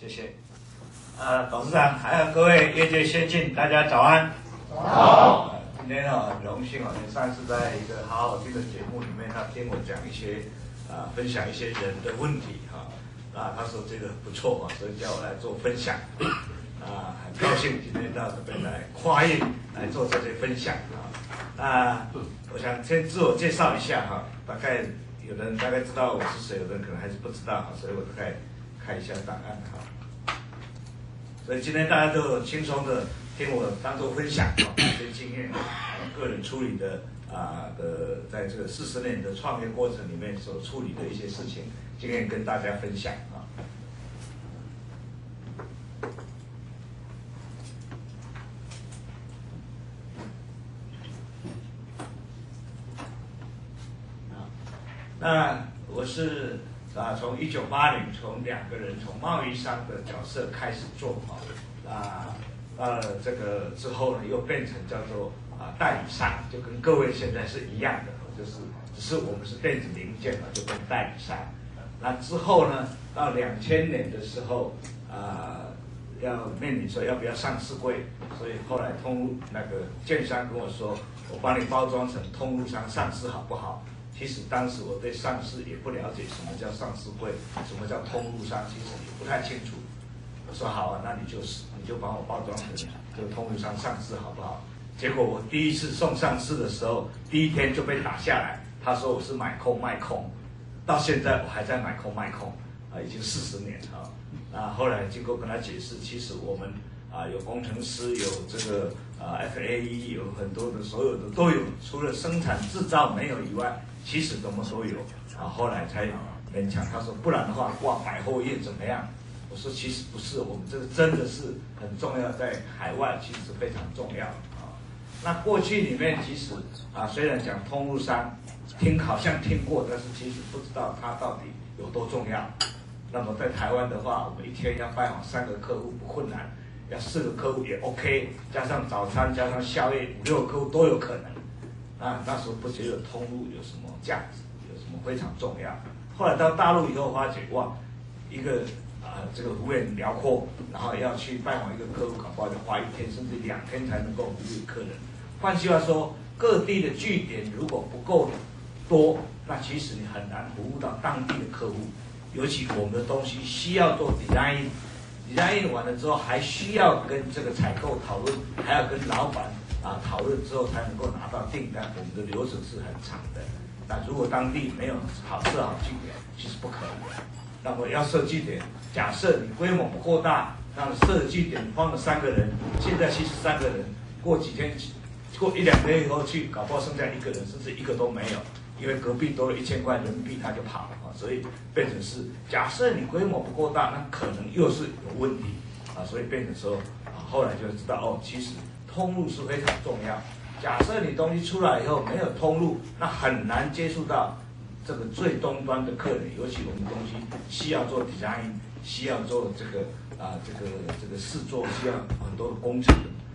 谢谢。呃，董事长还有各位业界先进，大家早安。早。呃、今天呢，很荣幸啊，上次在一个好好听的节目里面，他听我讲一些啊、呃，分享一些人的问题哈。啊，他说这个不错啊，所以叫我来做分享。啊，很高兴今天到这边来跨越来做这些分享啊。那我想先自我介绍一下哈，大概有的人大概知道我是谁，有的人可能还是不知道啊，所以我大概看一下档案哈。所以今天大家都轻松的听我当做分享啊，一些经验，个人处理的啊的，在这个四十年的创业过程里面所处理的一些事情，经验跟大家分享啊。那我是啊，从一九八零，从两个人从贸易商的角色开始做啊，啊，呃，这个之后呢，又变成叫做啊代理商，就跟各位现在是一样的，就是只是我们是电子零件嘛，就跟代理商。那之后呢，到两千年的时候啊，要面临说要不要上市柜，所以后来通那个建商跟我说，我帮你包装成通路商上市好不好？其实当时我对上市也不了解，什么叫上市柜，什么叫通路商，其实也不太清楚。我说好啊，那你就是你就帮我包装成这个通路商上市好不好？结果我第一次送上市的时候，第一天就被打下来。他说我是买空卖空，到现在我还在买空卖空啊，已经四十年了那。后来经过跟他解释，其实我们啊有工程师，有这个啊 FAE，有很多的所有的都有，除了生产制造没有以外。其实什么都有，啊，后来才勉强。他说不然的话挂百货业怎么样？我说其实不是，我们这个真的是很重要，在海外其实非常重要啊。那过去里面其实啊，虽然讲通路商，听好像听过，但是其实不知道它到底有多重要。那么在台湾的话，我们一天要拜访三个客户不困难，要四个客户也 OK，加上早餐加上宵夜五六个客户都有可能。啊，那时候不觉得通路有什么价值，有什么非常重要。后来到大陆以后，发觉哇，一个啊、这个幅员辽阔，然后要去拜访一个客户，搞不好就花一天甚至两天才能够服务客人。换句话说，各地的据点如果不够多，那其实你很难服务到当地的客户。尤其我们的东西需要做 design，design 完了之后，还需要跟这个采购讨论，还要跟老板。啊，讨论之后才能够拿到订单，我们的流程是很长的。那如果当地没有好设好据点，其实不可能。那么要设据点，假设你规模不够大，那么设据点放了三个人，现在七十三个人，过几天，过一两天以后去，搞不好剩下一个人，甚至一个都没有，因为隔壁多了一千块人民币，他就跑了啊。所以变成是，假设你规模不够大，那可能又是有问题啊。所以变成说，啊，后来就知道哦，其实。通路是非常重要。假设你东西出来以后没有通路，那很难接触到这个最终端的客人。尤其我们东西需要做 design，需要做这个啊，这个这个试做，需要很多的工程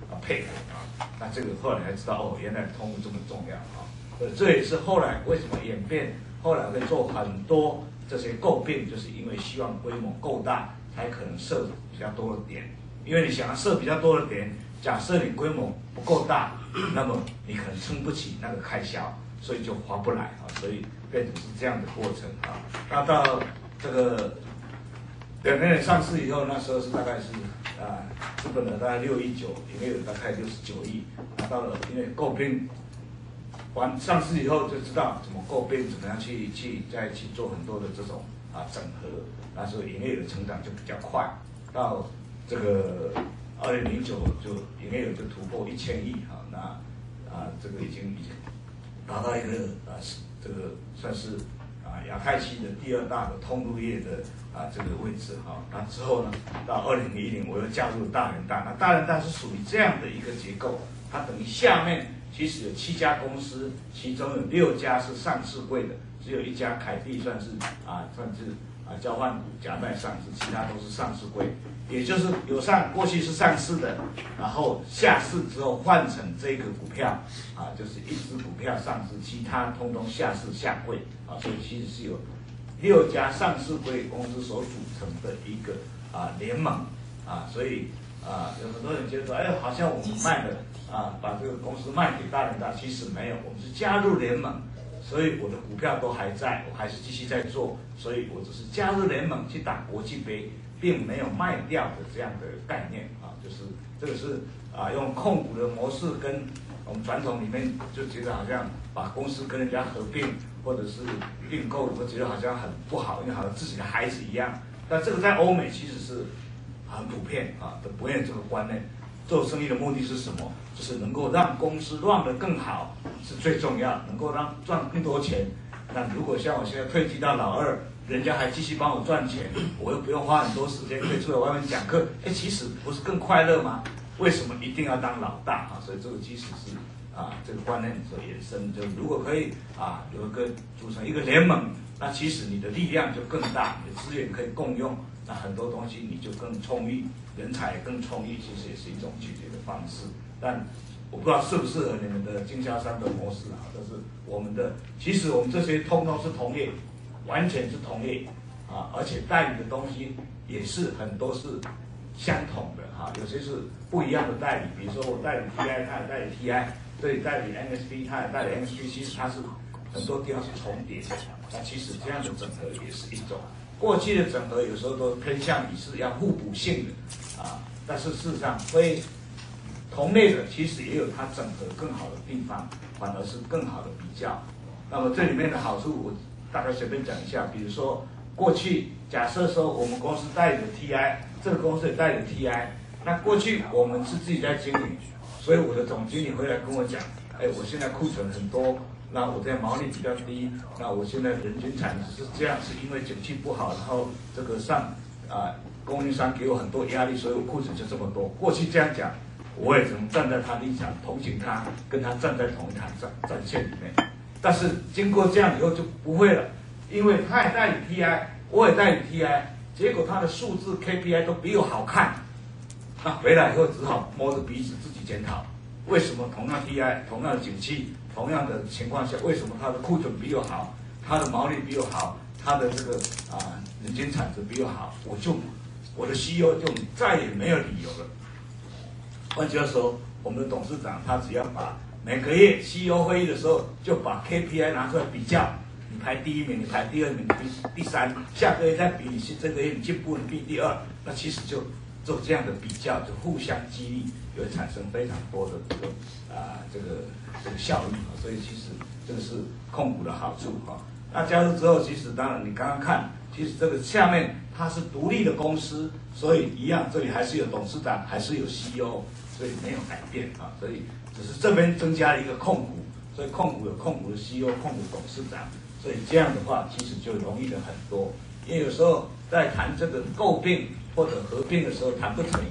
啊配合啊。那这个后来才知道哦，原来通路这么重要啊。呃，这也是后来为什么演变，后来会做很多这些诟病，就是因为希望规模够大，才可能设比较多的点。因为你想要设比较多的点。假设你规模不够大，那么你可能撑不起那个开销，所以就划不来啊，所以变成是这样的过程啊。那到这个两年上市以后，那时候是大概是啊，资本额大概六亿九，营业额大概六十九亿。拿到了，因为购并完上市以后就知道怎么购并，怎么样去去再去做很多的这种啊整合，那时候营业额成长就比较快。到这个。二零零九就营业额就突破一千亿哈，那啊这个已经已经达到一个啊是这个算是啊亚太区的第二大的通路业的啊这个位置哈。那之后呢，到二零一零我又加入了大仁大，那大仁大是属于这样的一个结构，它等于下面其实有七家公司，其中有六家是上市柜的，只有一家凯蒂算是啊算是啊交换股夹带上市，其他都是上市柜。也就是有上过去是上市的，然后下市之后换成这个股票，啊，就是一只股票上市，其他通通下市下柜，啊，所以其实是有六家上市柜公司所组成的一个啊联盟。啊，所以啊有很多人觉得，哎，好像我们卖了啊，把这个公司卖给大联大，其实没有，我们是加入联盟，所以我的股票都还在，我还是继续在做，所以我只是加入联盟去打国际杯，并没有卖掉的这样的概念啊，就是这个是啊用控股的模式跟我们传统里面就觉得好像把公司跟人家合并。或者是并购，我觉得好像很不好，因为好像自己的孩子一样。但这个在欧美其实是很普遍啊，都不会有这个观念。做生意的目的是什么？就是能够让公司乱得更好是最重要，能够让赚更多钱。那如果像我现在退居到老二，人家还继续帮我赚钱，我又不用花很多时间可以出来外面讲课，哎，其实不是更快乐吗？为什么一定要当老大啊？所以这个其实是。啊，这个观念所衍生，就如果可以啊，有一个组成一个联盟，那其实你的力量就更大，你的资源可以共用，那很多东西你就更充裕，人才更充裕，其实也是一种解决的方式。但我不知道适不适合你们的经销商的模式啊，但是我们的其实我们这些通通是同业，完全是同类啊，而且代理的东西也是很多是相同的哈、有些是不一样的代理，比如说我代理 TI，他也代理 TI。对，代理 NSP，它也代理 NSP，其实它是很多地方是重叠的。那其实这样的整合也是一种。过去的整合有时候都偏向于是要互补性的啊，但是事实上非同类的其实也有它整合更好的地方，反而是更好的比较。那么这里面的好处我大概随便讲一下，比如说过去假设说我们公司代理的 TI，这个公司也代理 TI，那过去我们是自己在经营。所以我的总经理回来跟我讲，哎，我现在库存很多，那我这样毛利比较低，那我现在人均产值是这样，是因为景气不好，然后这个上啊供应商给我很多压力，所以我库存就这么多。过去这样讲，我也只能站在他立场同情他，跟他站在同一场战战线里面。但是经过这样以后就不会了，因为他也代理 TI，我也代理 TI，结果他的数字 KPI 都比我好看，那回来以后只好摸着鼻子自己。检讨为什么同样 TI 同样的景气同样的情况下，为什么他的库存比我好，他的毛利比我好，他的这个啊人均产值比我好，我就我的 CEO 就再也没有理由了。换句话说，我们的董事长他只要把每个月 CEO 会议的时候就把 KPI 拿出来比较，你排第一名，你排第二名，第第三，下个月再比你是这个月你进步，你比第二，那其实就做这样的比较，就互相激励。就会产生非常多的这个啊，这个这个效益啊，所以其实这个是控股的好处哈。那加入之后，其实当然你刚刚看，其实这个下面它是独立的公司，所以一样这里还是有董事长，还是有 CEO，所以没有改变啊。所以只是这边增加了一个控股，所以控股有控股的 CEO，控股董事长，所以这样的话其实就容易了很多。因为有时候在谈这个购并或者合并的时候谈不成，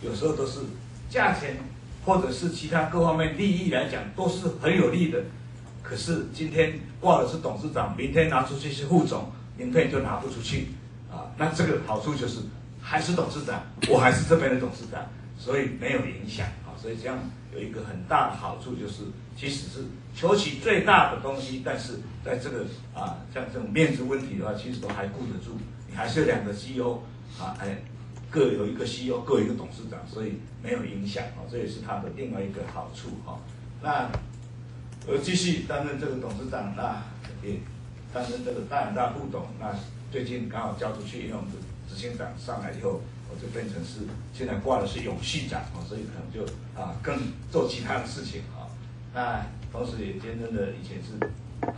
有时候都是。价钱，或者是其他各方面利益来讲，都是很有利的。可是今天挂的是董事长，明天拿出去是副总，明天就拿不出去啊。那这个好处就是还是董事长，我还是这边的董事长，所以没有影响啊。所以这样有一个很大的好处就是，即使是求取最大的东西，但是在这个啊像这种面子问题的话，其实都还顾得住。你还是两个 CEO 啊，哎。各有一个 CEO，各有一个董事长，所以没有影响啊，这也是他的另外一个好处哈。那我继续担任这个董事长，那也但是这个大联大不懂。那最近刚好交出去，因为我们执行长上来以后，我就变成是现在挂的是永续长啊，所以可能就啊更做其他的事情啊。那同时也兼任了以前是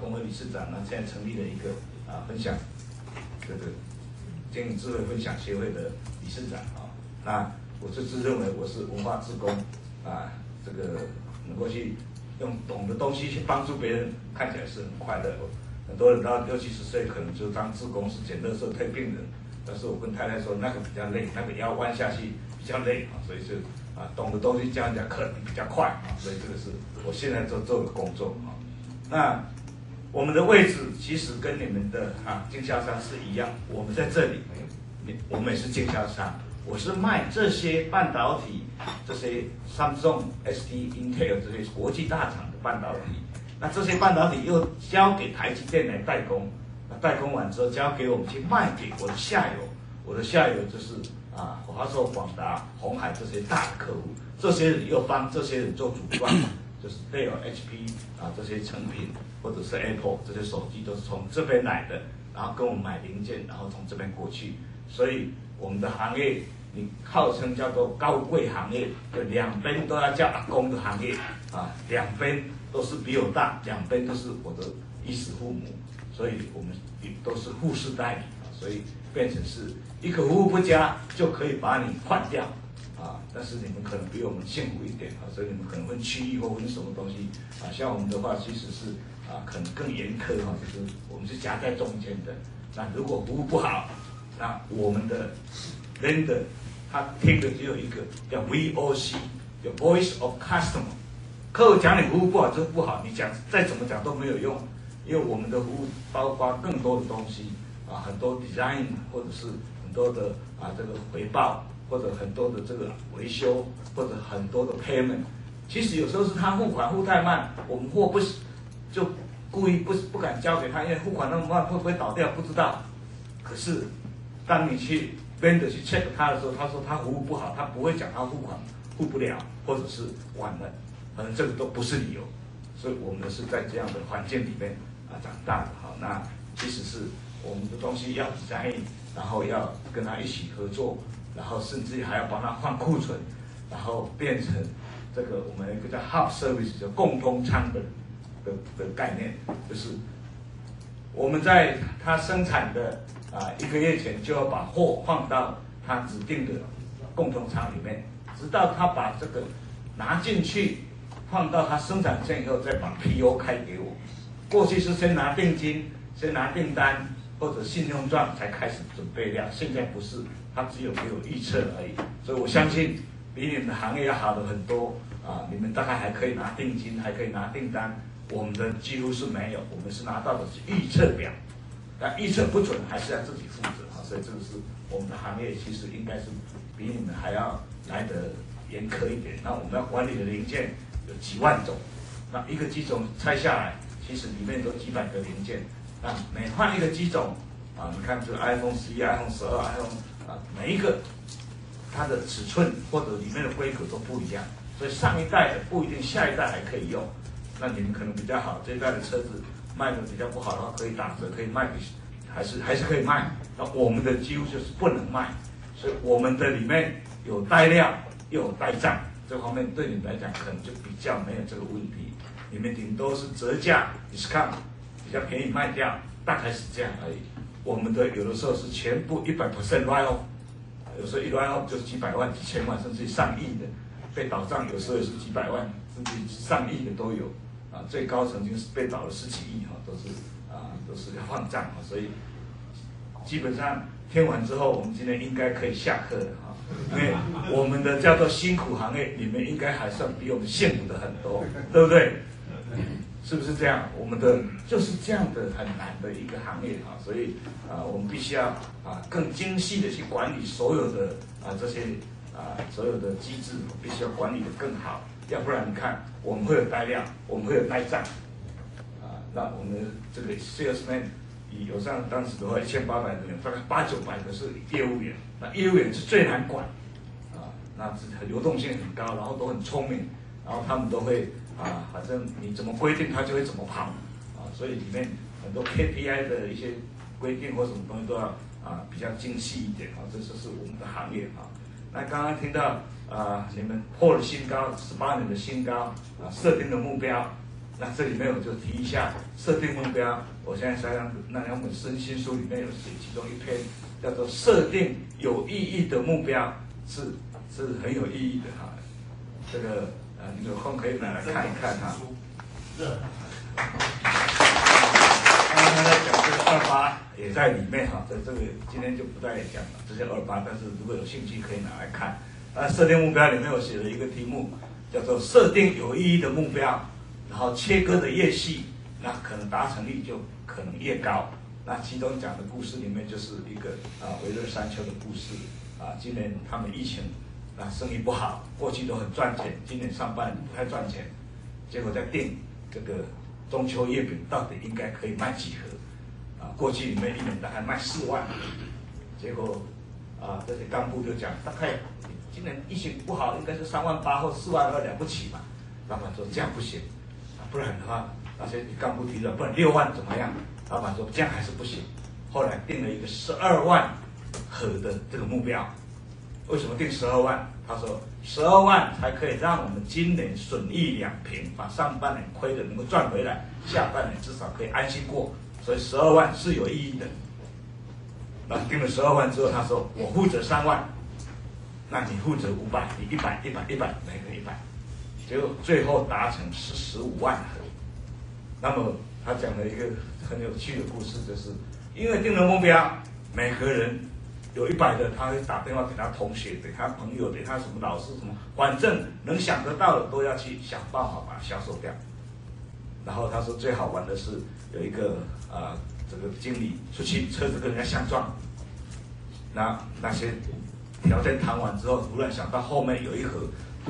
工会理事长，那现在成立了一个啊分享这个。经营智慧分享协会的理事长啊，那我就自认为我是文化志工啊，这个能够去用懂的东西去帮助别人，看起来是很快乐。很多人到六七十岁，可能就当自工是捡垃圾推病人，但是我跟太太说那个比较累，那个腰弯下去比较累啊，所以就啊懂的东西讲讲可能比较快啊，所以这个是我现在做做的工作啊，那。我们的位置其实跟你们的啊经销商是一样，我们在这里，我们也是经销商，我是卖这些半导体，这些 Samsung、ST、Intel 这些国际大厂的半导体，那这些半导体又交给台积电来代工，那代工完之后交给我们去卖给我的下游，我的下游就是啊华硕、广达、鸿海这些大的客户，这些人又帮这些人做组装，就是 Dell、HP 啊这些成品，或者是 Apple 这些手机都是从这边来的，然后跟我们买零件，然后从这边过去，所以我们的行业，你号称叫做高贵行业，就两边都要叫阿公的行业啊，两边都是比我大，两边都是我的衣食父母。所以我们也都是护士代理啊，所以变成是一个服务不佳就可以把你换掉啊。但是你们可能比我们幸福一点啊，所以你们可能分区域或分什么东西啊。像我们的话，其实是啊，可能更严苛哈，就是我们是夹在中间的。那如果服务不好，那我们的 vendor 他听的只有一个叫 VOC，叫 Voice of Customer。客户讲你服务不好就是不好，你讲再怎么讲都没有用。因为我们的服务包括更多的东西啊，很多 design 或者是很多的啊这个回报，或者很多的这个维修，或者很多的 payment。其实有时候是他付款付太慢，我们货不就故意不不敢交给他，因为付款那么慢会不会倒掉不知道。可是当你去 vendor 去 check 他的时候，他说他服务不好，他不会讲他付款付不了，或者是晚了，正这个都不是理由。所以我们是在这样的环境里面。啊，长大的好，那其实是我们的东西要在意，然后要跟他一起合作，然后甚至还要帮他换库存，然后变成这个我们一个叫 Hub Service 叫共通仓的的的概念，就是我们在他生产的啊一个月前就要把货放到他指定的共通仓里面，直到他把这个拿进去放到他生产线以后，再把 PO 开给我。过去是先拿定金，先拿订单或者信用状才开始准备量，现在不是，他只有给我预测而已。所以我相信比你们的行业要好的很多啊！你们大概还可以拿定金，还可以拿订单，我们的几乎是没有，我们是拿到的是预测表，但预测不准还是要自己负责啊！所以这个是我们的行业其实应该是比你们还要来得严苛一点。那我们要管理的零件有几万种，那一个机种拆下来。其实里面都几百个零件，那，每换一个机种，啊，你看这个 iPhone 十一、iPhone 十二、iPhone 啊，每一个它的尺寸或者里面的规格都不一样，所以上一代的不一定下一代还可以用。那你们可能比较好，这一代的车子卖的比较不好的话，可以打折，可以卖给，还是还是可以卖。那我们的几乎就是不能卖，所以我们的里面有带料又有带账，这方面对你们来讲可能就比较没有这个问题。你们顶多是折价，discount 比较便宜卖掉，大概是这样而已。我们的有的时候是全部一百 percent write off，有时候一 write off 就是几百万、几千万，甚至上亿的被倒账，有时候也是几百万，甚至上亿的都有。啊，最高曾经是被倒了十几亿哈，都是啊，都是要换账啊。所以基本上听完之后，我们今天应该可以下课了哈。因为我们的叫做辛苦行业，你们应该还算比我们幸福的很多，对不对？是不是这样？我们的就是这样的很难的一个行业啊，所以啊，我们必须要啊更精细的去管理所有的啊这些啊所有的机制，必须要管理的更好，要不然你看我们会有呆量，我们会有呆账啊，那我们这个 salesman。有上当时的话，一千八百个人，大概八九百个是业务员，那业务员是最难管，啊，那是流动性很高，然后都很聪明，然后他们都会啊，反正你怎么规定他就会怎么跑，啊，所以里面很多 KPI 的一些规定或什么东西都要啊比较精细一点啊，这就是我们的行业啊。那刚刚听到啊，你们破了新高，十八年的新高啊，设定的目标。那这里面我就提一下设定目标。我现在想想，那两本身心书里面有写，其中一篇叫做“设定有意义的目标”，是是很有意义的哈。这个呃，你有空可以拿来看一看哈。热。刚刚在讲这个二八也在里面哈，在这个今天就不再讲了这些二八，但是如果有兴趣可以拿来看。啊，设定目标里面我写了一个题目，叫做“设定有意义的目标”。然后切割的越细，那可能达成率就可能越高。那其中讲的故事里面就是一个啊，微热山丘的故事啊。今年他们疫情啊，生意不好，过去都很赚钱，今年上半年不太赚钱。结果在定这个中秋月饼到底应该可以卖几盒？啊，过去里面一年大概卖四万，结果啊，这些干部就讲，大概今年疫情不好，应该是三万八或四万二了不起嘛。老板说这样不行，不然的话，那些干部提了，不然六万怎么样？老板说这样还是不行，后来定了一个十二万盒的这个目标。为什么定十二万？他说十二万才可以让我们今年损益两平，把上半年亏的能够赚回来，下半年至少可以安心过。所以十二万是有意义的。那定了十二万之后，他说我负责三万，那你负责五百，你一百一百一百，每个一百，结果最后达成是十五万盒。那么他讲了一个很有趣的故事，就是因为定了目标，每个人。有一百的，他会打电话给他同学，给他朋友，给他什么老师什么，反正能想得到的都要去想办法把它销售掉。然后他说最好玩的是有一个啊、呃，这个经理出去车子跟人家相撞，那那些条件谈完之后，突然想到后面有一盒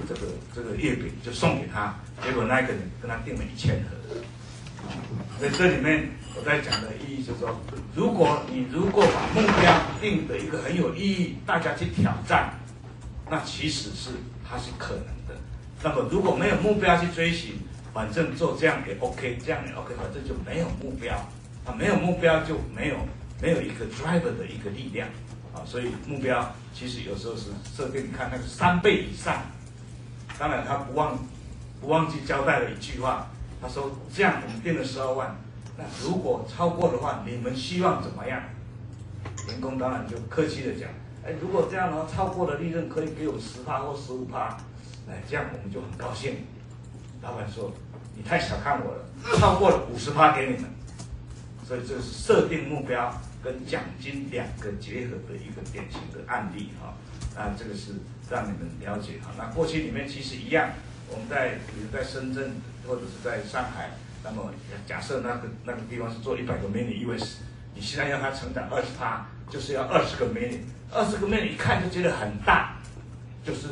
这个这个月饼就送给他，结果那个人跟他订了一千盒。在这里面。我在讲的意义就是说，如果你如果把目标定的一个很有意义，大家去挑战，那其实是它是可能的。那么如果没有目标去追寻，反正做这样也 OK，这样也 OK，反正就没有目标。啊，没有目标就没有没有一个 driver 的一个力量啊。所以目标其实有时候是设定，你看那个三倍以上。当然他不忘不忘记交代了一句话，他说这样我们定了十二万。那如果超过的话，你们希望怎么样？员工当然就客气的讲，哎，如果这样的话，超过的利润可以给我十趴或十五趴，哎，这样我们就很高兴。老板说，你太小看我了，超过了五十趴给你们。所以这是设定目标跟奖金两个结合的一个典型的案例哈。那这个是让你们了解哈。那过去里面其实一样，我们在比如在深圳或者是在上海。那么假设那个那个地方是做一百个 mini US，你现在要它成长二十趴，就是要二十个 mini，二十个 mini 一看就觉得很大，就是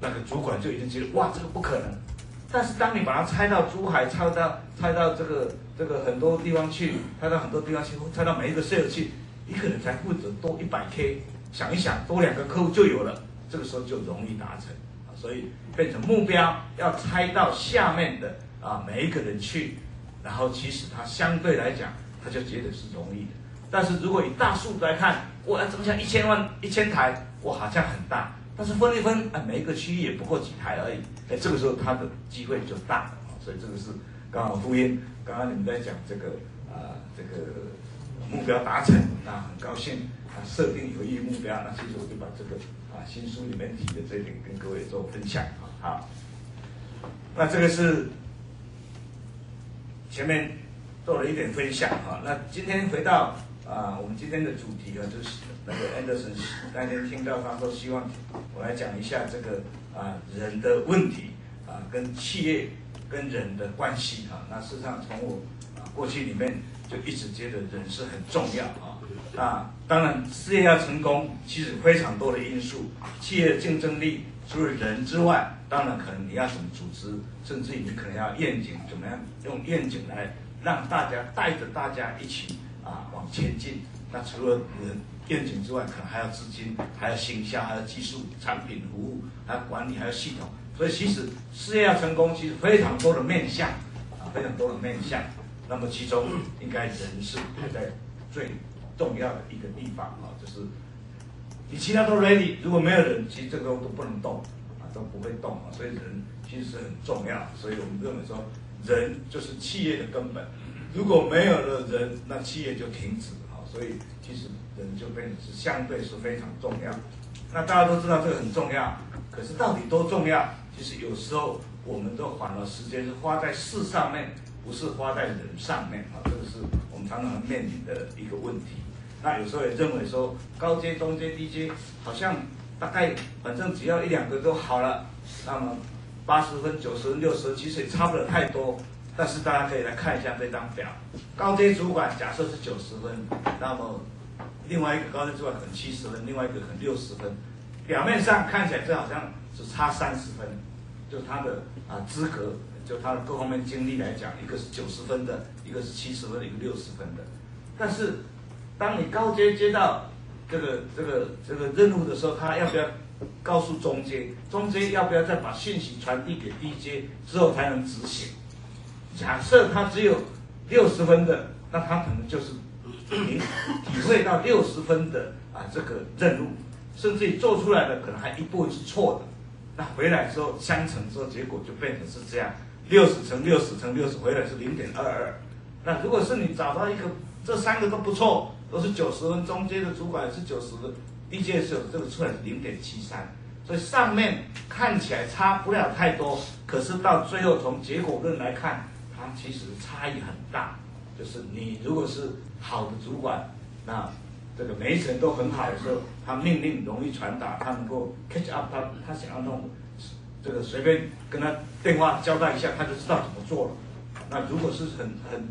那个主管就已经觉得哇这个不可能。但是当你把它拆到珠海，拆到拆到这个这个很多地方去，拆到很多地方去，拆到每一个 sales 去，你可能才负责多一百 K，想一想多两个客户就有了，这个时候就容易达成啊，所以变成目标要拆到下面的。啊，每一个人去，然后其实他相对来讲，他就觉得是容易的。但是如果以大数来看，我要增加一千万、一千台，我好像很大。但是分一分，啊，每一个区域也不过几台而已。哎，这个时候他的机会就大了。所以这个是刚好呼应刚刚你们在讲这个啊，这个目标达成，那很高兴啊，设定有意义目标。那其实我就把这个啊新书里面提的这点跟各位做分享啊。好，那这个是。前面做了一点分享哈，那今天回到啊，我们今天的主题啊，就是那个 Anderson 那天听到他说希望我来讲一下这个啊人的问题啊，跟企业跟人的关系哈。那事实上从我啊过去里面就一直觉得人是很重要啊。啊当然事业要成功，其实非常多的因素，企业的竞争力除了人之外。当然，可能你要怎么组织，甚至于你可能要愿景，怎么样用愿景来让大家带着大家一起啊往前进。那除了人愿景之外，可能还要资金，还要行销，还有技术、产品、服务，还有管理，还有系统。所以其实事业要成功，其实非常多的面向啊，非常多的面向。那么其中应该人是排在最重要的一个地方啊，就是你其他都 ready，如果没有人，其实这个都不能动啊。都不会动啊，所以人其实很重要。所以我们认为说，人就是企业的根本。如果没有了人，那企业就停止啊。所以其实人就变成是相对是非常重要。那大家都知道这个很重要，可是到底多重要？其实有时候我们都反而时间是花在事上面，不是花在人上面啊。这个是我们常常面临的一个问题。那有时候也认为说，高阶、中阶、低阶好像。大概反正只要一两个就好了，那么八十分、九十分、六十分其实也差不了太多。但是大家可以来看一下这张表，高阶主管假设是九十分，那么另外一个高阶主管可能七十分，另外一个可能六十分。表面上看起来这好像只差三十分，就他的啊资格，就他的各方面经历来讲，一个是九十分的，一个是七十分的，一个六十分的。但是当你高阶接到这个这个这个任务的时候，他要不要告诉中阶？中阶要不要再把信息传递给低阶之后才能执行？假设他只有六十分的，那他可能就是你体会到六十分的啊这个任务，甚至于做出来的可能还一部分是错的。那回来之后相乘之后，结果就变成是这样：六十乘六十乘六十，回来是零点二二。那如果是你找到一个这三个都不错，都是九十分，中间的主管是九十分，低阶的时候这个出来是零点七三。所以上面看起来差不了太多，可是到最后从结果论来看，它其实差异很大。就是你如果是好的主管，那这个每一层都很好的时候，他命令容易传达，他能够 catch up，他他想要弄，这个随便跟他电话交代一下，他就知道怎么做了。那如果是很很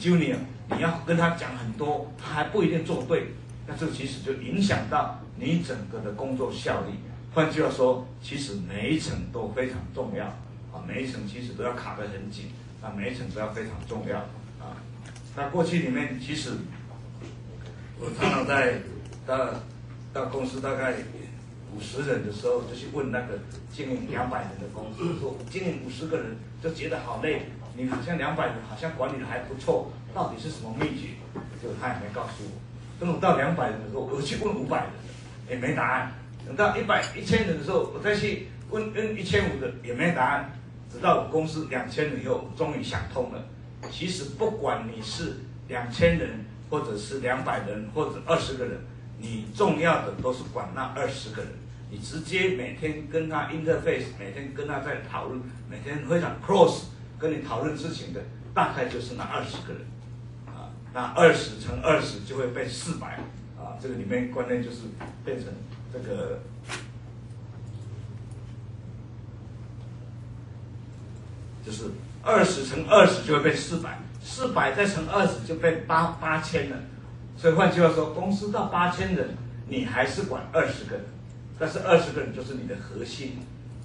junior，你要跟他讲很多，他还不一定做对，那这其实就影响到你整个的工作效率。换句话说，其实每一层都非常重要啊，每一层其实都要卡得很紧啊，每一层都要非常重要啊。那过去里面其实。我常常在到到公司大概五十人的时候，就去问那个经营两百人的公司，说经营五十个人就觉得好累，你好像两百人好像管理的还不错，到底是什么秘诀？就他也没告诉我。等我到两百人的时候，我去问五百人，也没答案。等到一百一千人的时候，我再去问问一千五的，也没答案。直到我公司两千人以后，终于想通了。其实不管你是两千人。或者是两百人，或者二十个人，你重要的都是管那二十个人。你直接每天跟他 interface，每天跟他在讨论，每天非常 close 跟你讨论事情的，大概就是那二十个人。啊，那二十乘二十就会变四百。啊，这个里面关键就是变成这个，就是二十乘二十就会变四百。四百再乘二十就变八八千了，所以换句话说，公司到八千人，你还是管二十个人，但是二十个人就是你的核心，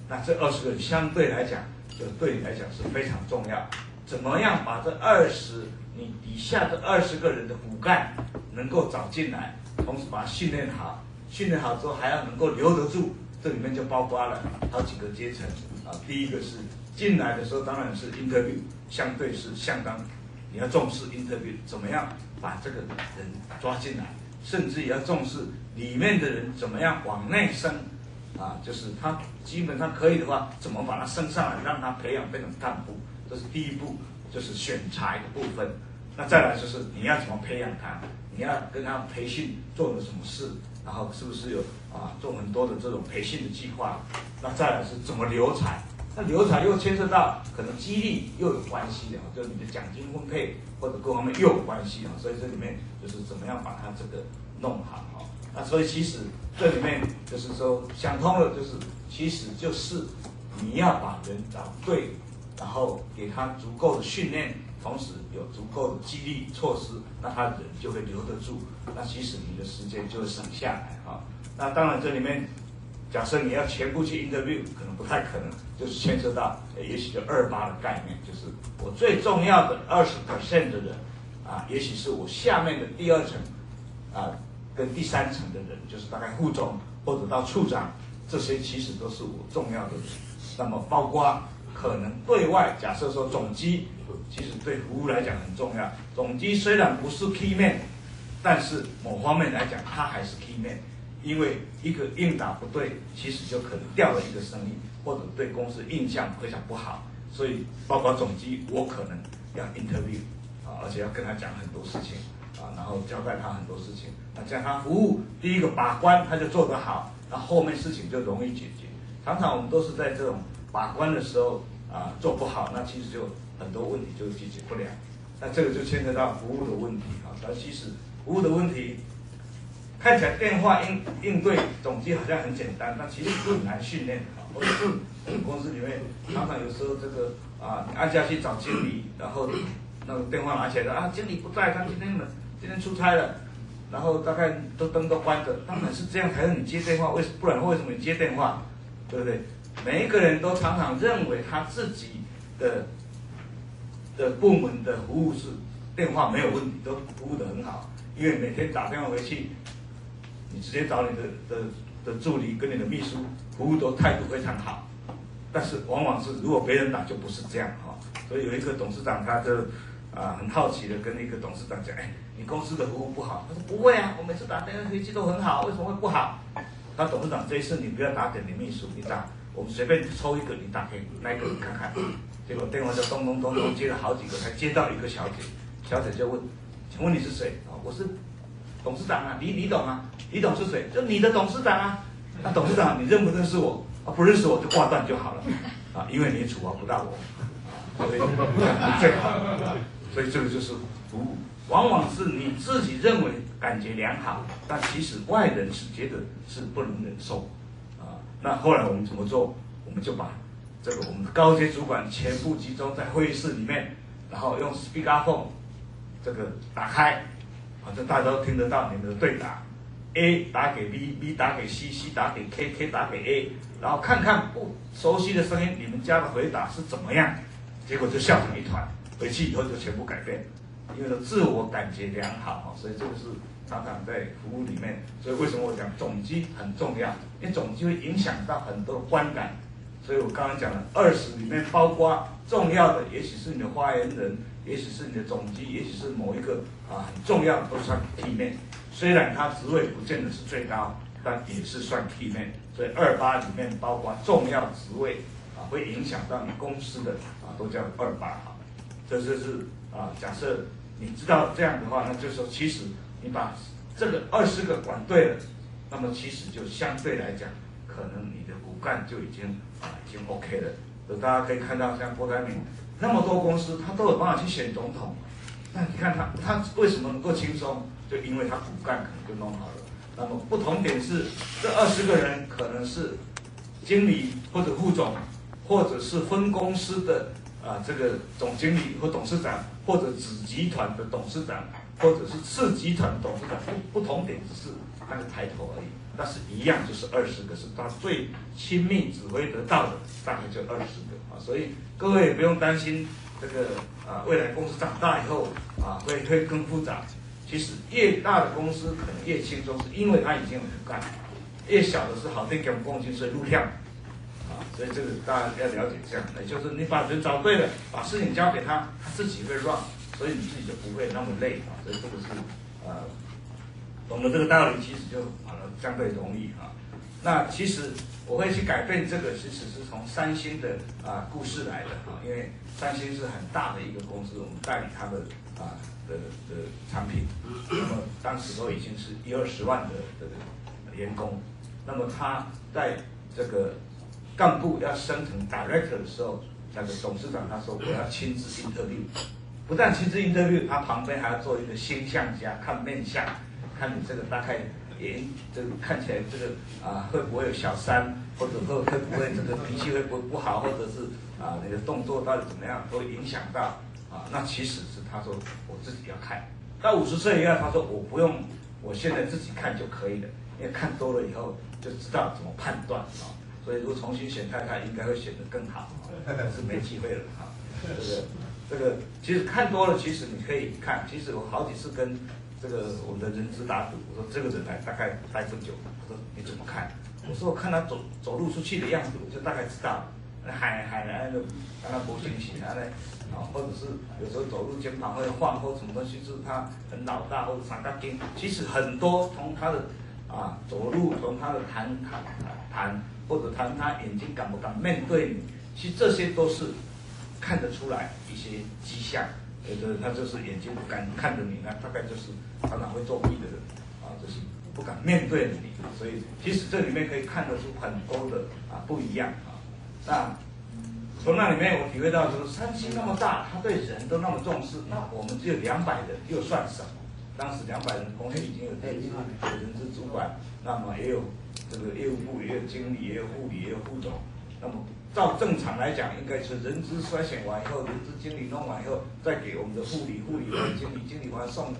那这二十个人相对来讲，就对你来讲是非常重要。怎么样把这二十你底下这二十个人的骨干能够找进来，同时把它训练好，训练好之后还要能够留得住，这里面就包括了好几个阶层啊。第一个是进来的时候当然是 interview，相对是相当。你要重视 interview，怎么样把这个人抓进来，甚至也要重视里面的人怎么样往内升，啊，就是他基本上可以的话，怎么把他升上来，让他培养变成干部，这是第一步，就是选材的部分。那再来就是你要怎么培养他，你要跟他培训做了什么事，然后是不是有啊做很多的这种培训的计划？那再来是怎么留才。那留才又牵涉到可能激励又有关系的，就是你的奖金分配或者各方面又有关系啊，所以这里面就是怎么样把它这个弄好哈。那所以其实这里面就是说想通了，就是其实就是你要把人找对，然后给他足够的训练，同时有足够的激励措施，那他人就会留得住。那其实你的时间就会省下来哈。那当然这里面。假设你要全部去 interview，可能不太可能，就是牵涉到，也许就二八的概念，就是我最重要的二十 percent 的人，啊，也许是我下面的第二层，啊，跟第三层的人，就是大概副总或者到处长，这些其实都是我重要的人。那么包括可能对外，假设说总机，其实对服务来讲很重要。总机虽然不是 key man，但是某方面来讲，他还是 key man。因为一个应答不对，其实就可能掉了一个生意，或者对公司印象非常不好。所以，包括总机，我可能要 interview 啊，而且要跟他讲很多事情啊，然后交代他很多事情。那这样他服务第一个把关，他就做得好，那后面事情就容易解决。常常我们都是在这种把关的时候啊做不好，那其实就很多问题就解决不了。那这个就牵扯到服务的问题啊，但其实服务的问题。看起来电话应应对总机好像很简单，但其实是很难训练的。或者是公司里面常常有时候这个啊，你按下去找经理，然后那个电话拿起来说啊，经理不在，他今天今天出差了，然后大概都灯都关着。当然是这样才让你接电话，为不然为什么你接电话？对不对？每一个人都常常认为他自己的的部门的服务是电话没有问题，都服务得很好。因为每天打电话回去，你直接找你的的的助理跟你的秘书，服务都态度非常好。但是往往是如果别人打就不是这样哈。所以有一个董事长他就啊很好奇的跟那个董事长讲，哎，你公司的服务不好？他说不会啊，我每次打电话回去都很好，为什么会不好？他董事长这一次你不要打给你秘书，你打。我们随便抽一个，你打开那个你看看。结果电话就咚咚咚咚接了好几个，才接到一个小姐。小姐就问：“请问你是谁？”啊，我是董事长啊，李李董啊。李董是谁？就你的董事长啊。那董事长，你认不认识我？啊，不认识我就挂断就好了。啊，因为你处罚不到我。啊，所以你最好。所以这个就是服务，往往是你自己认为感觉良好，但其实外人是觉得是不能忍受。啊那后来我们怎么做？我们就把这个我们的高阶主管全部集中在会议室里面，然后用 speakerphone 这个打开，反正大家都听得到你们的对答，A 打给 B，B 打给 C，C 打给 K，K 打给 A，然后看看不熟悉的声音，你们家的回答是怎么样？结果就笑成一团，回去以后就全部改变，因为说自我感觉良好，所以这个是。常常在服务里面，所以为什么我讲总机很重要？因为总机会影响到很多观感。所以我刚刚讲了二十里面包括重要的，也许是你的发言人，也许是你的总机，也许是某一个啊很重要的都算 key man。虽然他职位不见得是最高，但也是算 key man。所以二八里面包括重要职位啊，会影响到你公司的啊，都叫二八哈。这就是啊，假设你知道这样的话，那就是说其实。你把这个二十个管对了，那么其实就相对来讲，可能你的骨干就已经啊已经 OK 了。所以大家可以看到，像郭台铭那么多公司，他都有办法去选总统。那你看他他为什么能够轻松？就因为他骨干可能就弄好了。那么不同点是，这二十个人可能是经理或者副总，或者是分公司的啊这个总经理或董事长，或者子集团的董事长。或者是次集团董事长，不不同点是那个抬头而已，但是一样就是二十个，是他最亲密指挥得到的，大概就二十个啊，所以各位也不用担心这个啊，未来公司长大以后啊会会更复杂。其实越大的公司可能越轻松，是因为他已经有骨干；越小的是好听讲公斤是路跳啊，所以这个大家要了解这样的，就是你把人找对了，把事情交给他，他自己会 run。所以你自己就不会那么累啊，所以这个是呃，懂得这个道理，其实就啊相对容易啊。那其实我会去改变这个，其实是从三星的啊故事来的啊，因为三星是很大的一个公司，我们代理它的啊的的产品，那么当时都已经是一二十万的这个员工，那么他在这个干部要升成 director 的时候，那个董事长他说我要亲自 interview。不但亲自 interview，他旁边还要做一个星象家，看面相，看你这个大概脸，这个看起来这个啊会不会有小三，或者会会不会这个脾气会不会不好，或者是啊你的动作到底怎么样，都影响到啊。那其实是他说我自己要看，到五十岁以后他说我不用，我现在自己看就可以了，因为看多了以后就知道怎么判断啊。所以如果重新选太太，应该会选得更好，但 是没机会了啊，这个。这个其实看多了，其实你可以看。其实我好几次跟这个我们的人资打赌，我说这个人来大概待多久。我说你怎么看？我说我看他走走路出去的样子，我就大概知道。海海南的，让他不清醒啊嘞，啊，或者是有时候走路肩膀会晃或什么东西，就是他很老大或者三大筋。其实很多从他的啊走路，从他的谈谈谈，或者谈他眼睛敢不敢面对你，其实这些都是。看得出来一些迹象，呃，就是他就是眼睛不敢看着你，那大概就是常常会作弊的人，啊，就是不敢面对你，所以其实这里面可以看得出很多的啊不一样啊。那从那里面我体会到，就是三星那么大，他对人都那么重视，那我们只有两百人又算什么？当时两百人公司已经有人资、有人资主管，那么也有这个业务部，也有经理，也有副理，也有副总，那么。照正常来讲，应该是人资筛选完以后，人资经理弄完以后，再给我们的副理、副理完经理、经理完送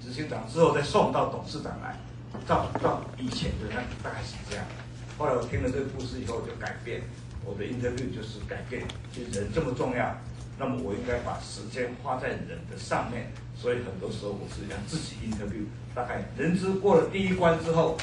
执行长之后，再送到董事长来。照照以前的那大概是这样。后来我听了这个故事以后，就改变我的 interview 就是改变，就人这么重要。那么我应该把时间花在人的上面。所以很多时候我是让自己 interview，大概人资过了第一关之后，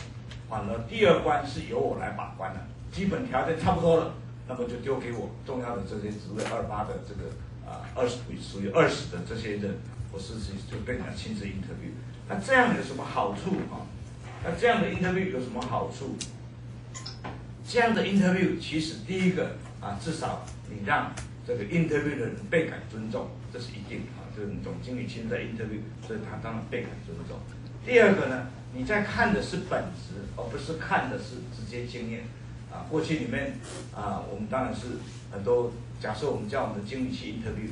反而第二关是由我来把关了，基本条件差不多了，那么就丢给我重要的这些职位二八的这个啊二十属于二十的这些人，我是是就变成亲自 interview。那这样有什么好处啊？那这样的 interview 有什么好处？这样的 interview 其实第一个啊，至少你让这个 interview 的人倍感尊重，这是一定啊。就是总经理亲自 interview，所以他当然倍感尊重。第二个呢，你在看的是本质，而不是看的是直接经验。啊，过去里面啊，我们当然是很多。假设我们叫我们的经理去 interview，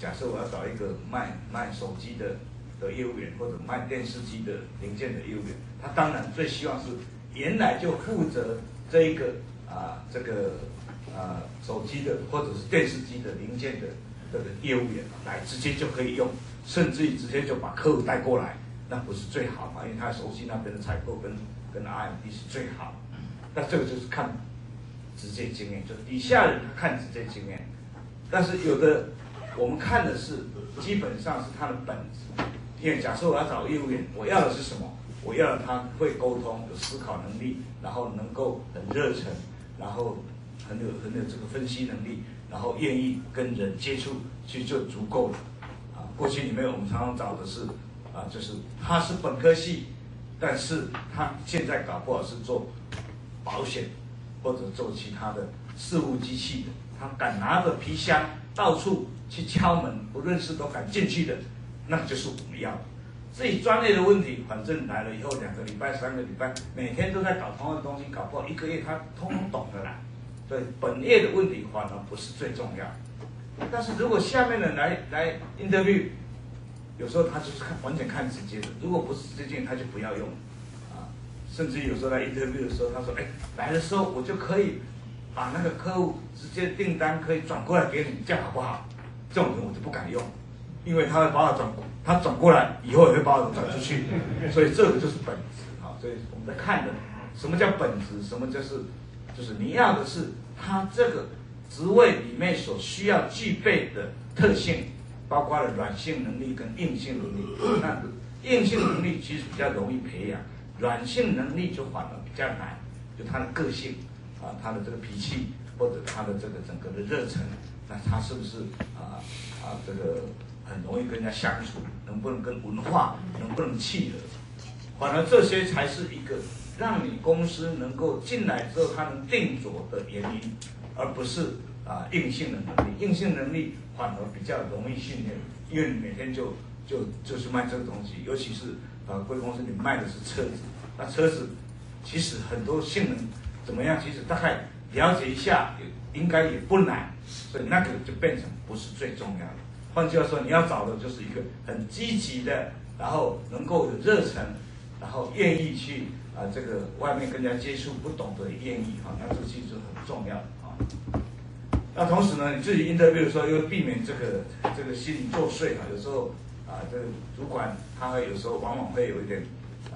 假设我要找一个卖卖手机的的业务员，或者卖电视机的零件的业务员，他当然最希望是原来就负责这一个啊这个啊手机的或者是电视机的零件的。这个业务员来直接就可以用，甚至于直接就把客户带过来，那不是最好嘛？因为他熟悉那边的采购跟跟 RMD 是最好。那这个就是看直接经验，就是底下人看直接经验，但是有的我们看的是基本上是他的本质。因为假设我要找业务员，我要的是什么？我要他会沟通，有思考能力，然后能够很热忱，然后很有很有这个分析能力。然后愿意跟人接触，其实就足够了。啊，过去里面我们常常找的是，啊，就是他是本科系，但是他现在搞不好是做保险或者做其他的事务机器的，他敢拿着皮箱到处去敲门，不认识都敢进去的，那就是我们要的。自己专业的问题，反正来了以后两个礼拜、三个礼拜，每天都在搞同样的东西，搞不好一个月他通通懂得来。对本业的问题反而不是最重要，但是如果下面的来来 interview，有时候他就是看完全看直接的，如果不是直接他就不要用，啊，甚至有时候来 interview 的时候，他说，哎，来的时候我就可以把那个客户直接订单可以转过来给你，这样好不好？这种人我就不敢用，因为他会把我转，他转过来以后也会把我转出去，所以这个就是本质啊，所以我们在看的什么叫本质，什么就是。就是你要的是他这个职位里面所需要具备的特性，包括了软性能力跟硬性能力。那硬性能力其实比较容易培养，软性能力就反而比较难。就他的个性啊，他的这个脾气，或者他的这个整个的热忱，那他是不是啊啊这个很容易跟人家相处，能不能跟文化能不能契合？反而这些才是一个。让你公司能够进来之后，他能定着的原因，而不是啊硬性的能力。硬性能力反而比较容易训练，因为你每天就就就是卖这个东西，尤其是啊贵公司你卖的是车子，那车子其实很多性能怎么样，其实大概了解一下也应该也不难，所以那个就变成不是最重要的。换句话说，你要找的就是一个很积极的，然后能够有热忱，然后愿意去。啊，这个外面跟人家接触不懂得愿意哈，那这其实很重要啊。那同时呢，你自己 interview 的时候又避免这个这个心理作祟啊，有时候啊，这个主管他有时候往往会有一点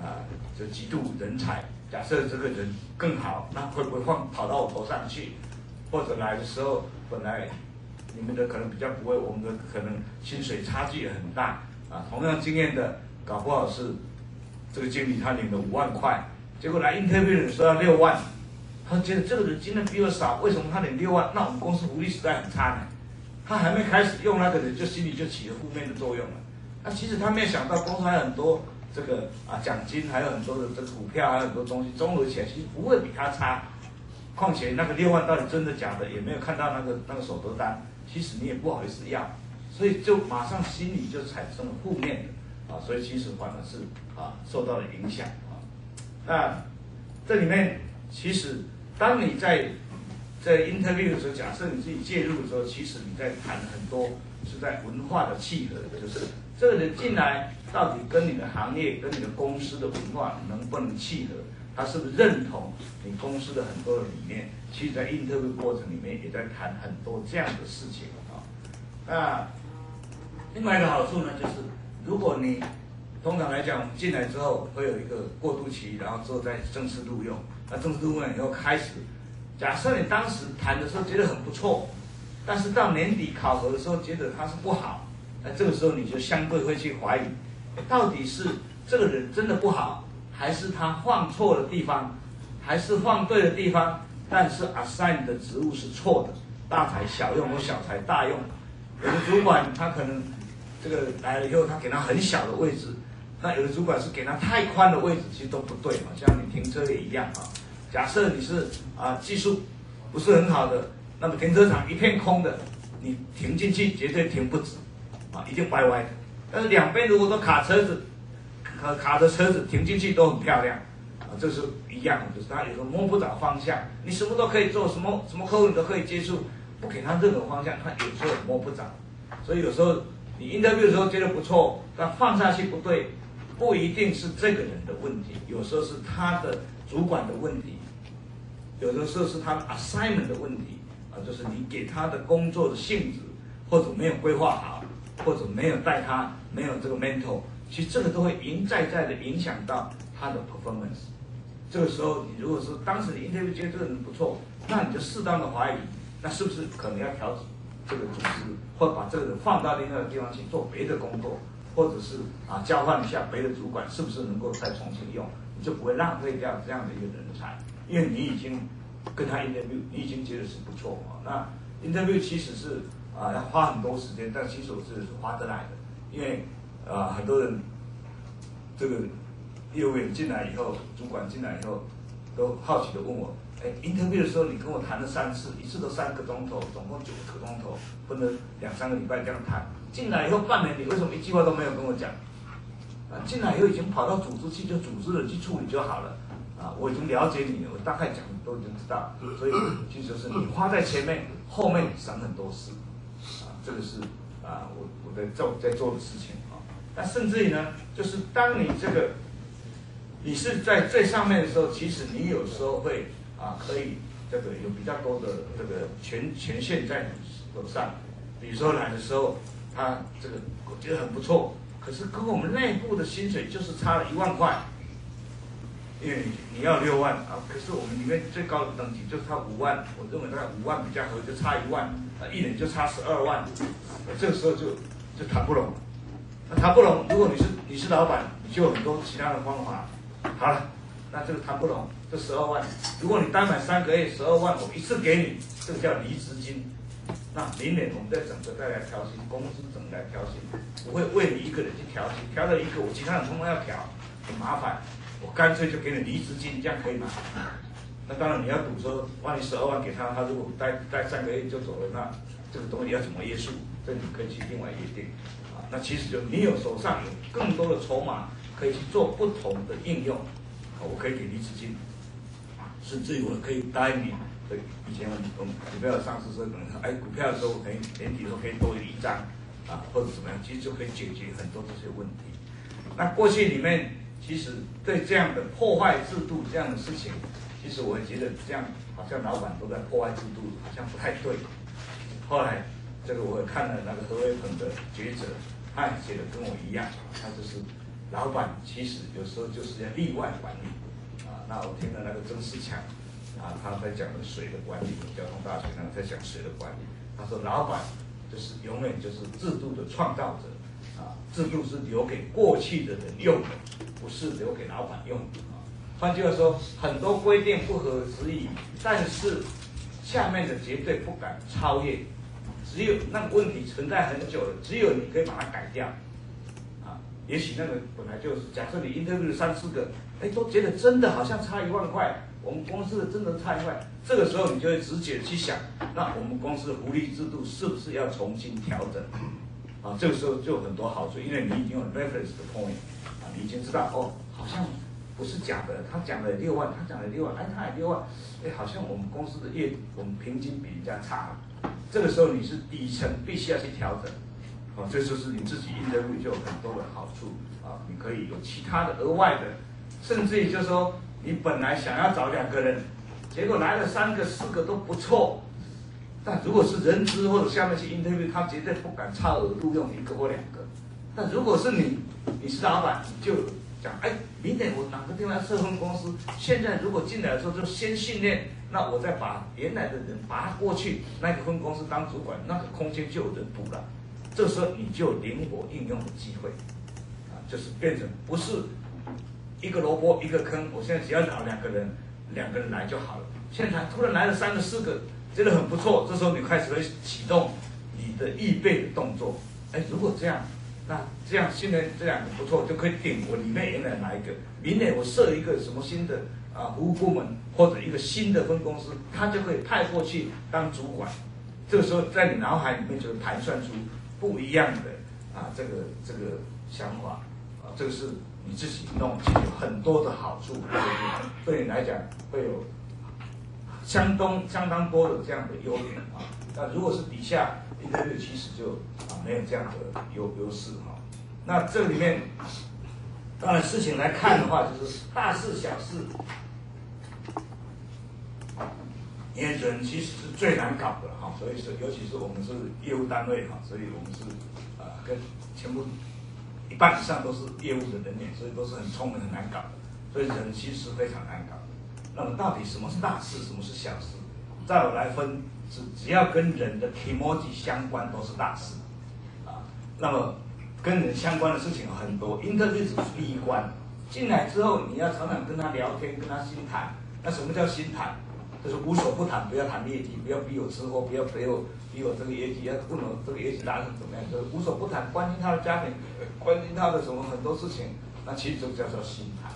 啊，就嫉妒人才。假设这个人更好，那会不会放跑到我头上去？或者来的时候本来你们的可能比较不会，我们的可能薪水差距也很大啊。同样经验的，搞不好是。这个经理他领了五万块，结果来 interview 的时候要六万，他觉得这个人今天比我少，为什么他领六万？那我们公司福利实在很差呢。他还没开始用那个人，就心里就起了负面的作用了。那其实他没有想到，公司还有很多这个啊奖金，还有很多的这个股票，还有很多东西，综合起来其实不会比他差。况且那个六万到底真的假的，也没有看到那个那个手头单，其实你也不好意思要，所以就马上心里就产生了负面的。啊，所以其实反而是啊受到了影响啊。那这里面其实，当你在在 interview 的时候，假设你自己介入的时候，其实你在谈很多是在文化的契合，就是这个人进来到底跟你的行业、跟你的公司的文化能不能契合，他是不是认同你公司的很多的理念？其实，在 interview 过程里面也在谈很多这样的事情啊。那另外一个好处呢，就是。如果你通常来讲，我们进来之后会有一个过渡期，然后之后再正式录用。那正式录用以后开始，假设你当时谈的时候觉得很不错，但是到年底考核的时候，觉得他是不好，那这个时候你就相对会去怀疑，到底是这个人真的不好，还是他放错了地方，还是放对了地方，但是 assign 的职务是错的，大材小用或小材大用。有的主管他可能这个来了以后，他给他很小的位置，那有的主管是给他太宽的位置，其实都不对嘛。像你停车也一样啊。假设你是啊技术不是很好的，那么停车场一片空的，你停进去绝对停不直，啊，一定歪歪的。但是两边如果都卡车子，卡卡着车子停进去都很漂亮，啊，这是一样的，就是他有时候摸不着方向。你什么都可以做，什么什么客户你都可以接触，不给他任何方向，他有时候摸不着。所以有时候你 interview 的时候觉得不错，但放下去不对，不一定是这个人的问题，有时候是他的主管的问题。有的时候是他的 assignment 的问题啊，就是你给他的工作的性质，或者没有规划好，或者没有带他，没有这个 mentor，其实这个都会一再再的影响到他的 performance。这个时候，你如果是当时你认为觉得这个人不错，那你就适当的怀疑，那是不是可能要调整这个组织，或把这个人放到另外一个地方去做别的工作，或者是啊交换一下别的主管，是不是能够再重新用，你就不会浪费掉这样的一个人才。因为你已经跟他 interview，你已经觉得是不错啊。那 interview 其实是啊要花很多时间，但其实我是划得来的。因为啊很多人这个业务员进来以后，主管进来以后，都好奇的问我：哎，interview 的时候你跟我谈了三次，一次都三个钟头，总共九个钟头，分了两三个礼拜这样谈。进来以后半年，你为什么一句话都没有跟我讲？啊，进来以后已经跑到组织去，就组织人去处理就好了。啊，我已经了解你了，我大概讲你都已经知道，所以其实就是你花在前面，后面省很多事，啊，这个是啊，我我在做在做的事情啊。那甚至于呢，就是当你这个你是在最上面的时候，其实你有时候会啊，可以这个有比较多的这个权权限在你手上。比如说来的时候，他这个我觉得很不错，可是跟我们内部的薪水就是差了一万块。因为你要六万啊，可是我们里面最高的等级就差五万，我认为大概五万比较合，就差一万，啊，一年就差十二万，这个时候就就谈不拢，那谈不拢，如果你是你是老板，你就有很多其他的方法，好了，那这个谈不拢，这十二万，如果你单买三个月十二万，我一次给你，这个叫离职金，那明年我们再整个再来调薪，工资整个来调薪，我会为你一个人去调薪，调了一个，我其他人通通要调，很麻烦。我干脆就给你离职金，这样可以吗？那当然你要赌说，万一十二万给他，他如果待待三个月就走了，那这个东西要怎么约束？这你可以去另外约定。啊，那其实就你有手上有更多的筹码，可以去做不同的应用。啊，我可以给离职金，甚至于我可以答应你。对，以前我们股票上市时候可能哎股票的时候可以年底的时候可以多一张，啊或者怎么样，其实就可以解决很多这些问题。那过去里面。其实对这样的破坏制度这样的事情，其实我觉得这样好像老板都在破坏制度，好像不太对。后来这个我看了那个何伟鹏的抉择，他也写的跟我一样，他就是老板其实有时候就是要例外管理啊。那我听了那个曾仕强啊，他在讲的水的管理，交通大学那个在讲水的管理，他说老板就是永远就是制度的创造者。啊，制度是留给过去的人用的，不是留给老板用的。换句话说，很多规定不合时宜，但是下面的绝对不敢超越。只有那个问题存在很久了，只有你可以把它改掉。啊，也许那个本来就是，假设你 interview 三四个，哎，都觉得真的好像差一万块，我们公司的真的太坏，这个时候你就会直觉去想，那我们公司的福利制度是不是要重新调整？啊，这个时候就很多好处，因为你已经有 reference 的 point，啊，你已经知道哦，好像不是假的，他讲了六万，他讲了六万，哎，他也六万，哎，好像我们公司的业我们平均比人家差，这个时候你是底层必须要去调整，啊，这就是你自己 interview 就有很多的好处，啊，你可以有其他的额外的，甚至于就是说你本来想要找两个人，结果来了三个四个都不错。但如果是人资或者下面去 interview，他绝对不敢超额录用一个或两个。但如果是你，你是老板，你就讲，哎，明天我哪个地方设分公司，现在如果进来的时候就先训练，那我再把原来的人拔过去，那个分公司当主管，那个空间就有人补了。这时候你就灵活应用的机会，啊，就是变成不是一个萝卜一个坑，我现在只要找两个人，两个人来就好了。现在突然来了三个四个，觉得很不错，这时候你开始会启动你的预备的动作。哎，如果这样。那这样现在这两个不错，就可以顶我里面原来哪一个？明年我设一个什么新的啊服务部门或者一个新的分公司，他就可以派过去当主管。这个时候在你脑海里面就盘算出不一样的啊这个这个想法啊，这个是你自己弄，其实有很多的好处，对你来讲会有相当相当多的这样的优点啊。那如果是底下。一个月其实就啊没有这样的优优势哈，那这里面当然事情来看的话，就是大事小事，因为人其实是最难搞的哈，所以说尤其是我们是业务单位哈，所以我们是啊跟全部一半以上都是业务的人员，所以都是很聪明很难搞的，所以人其实非常难搞。那么到底什么是大事，什么是小事？再我来分。只只要跟人的 kimoji 相关都是大事，啊，那么跟人相关的事情很多。interview 只是第一关，进来之后你要常常跟他聊天，跟他心谈。那什么叫心谈？就是无所不谈，不要谈业绩，不要逼我吃货，不要逼我有这个业绩，要问我这个业绩达成怎么样，就无所不谈，关心他的家庭，关心他的什么很多事情。那其实就叫做心态。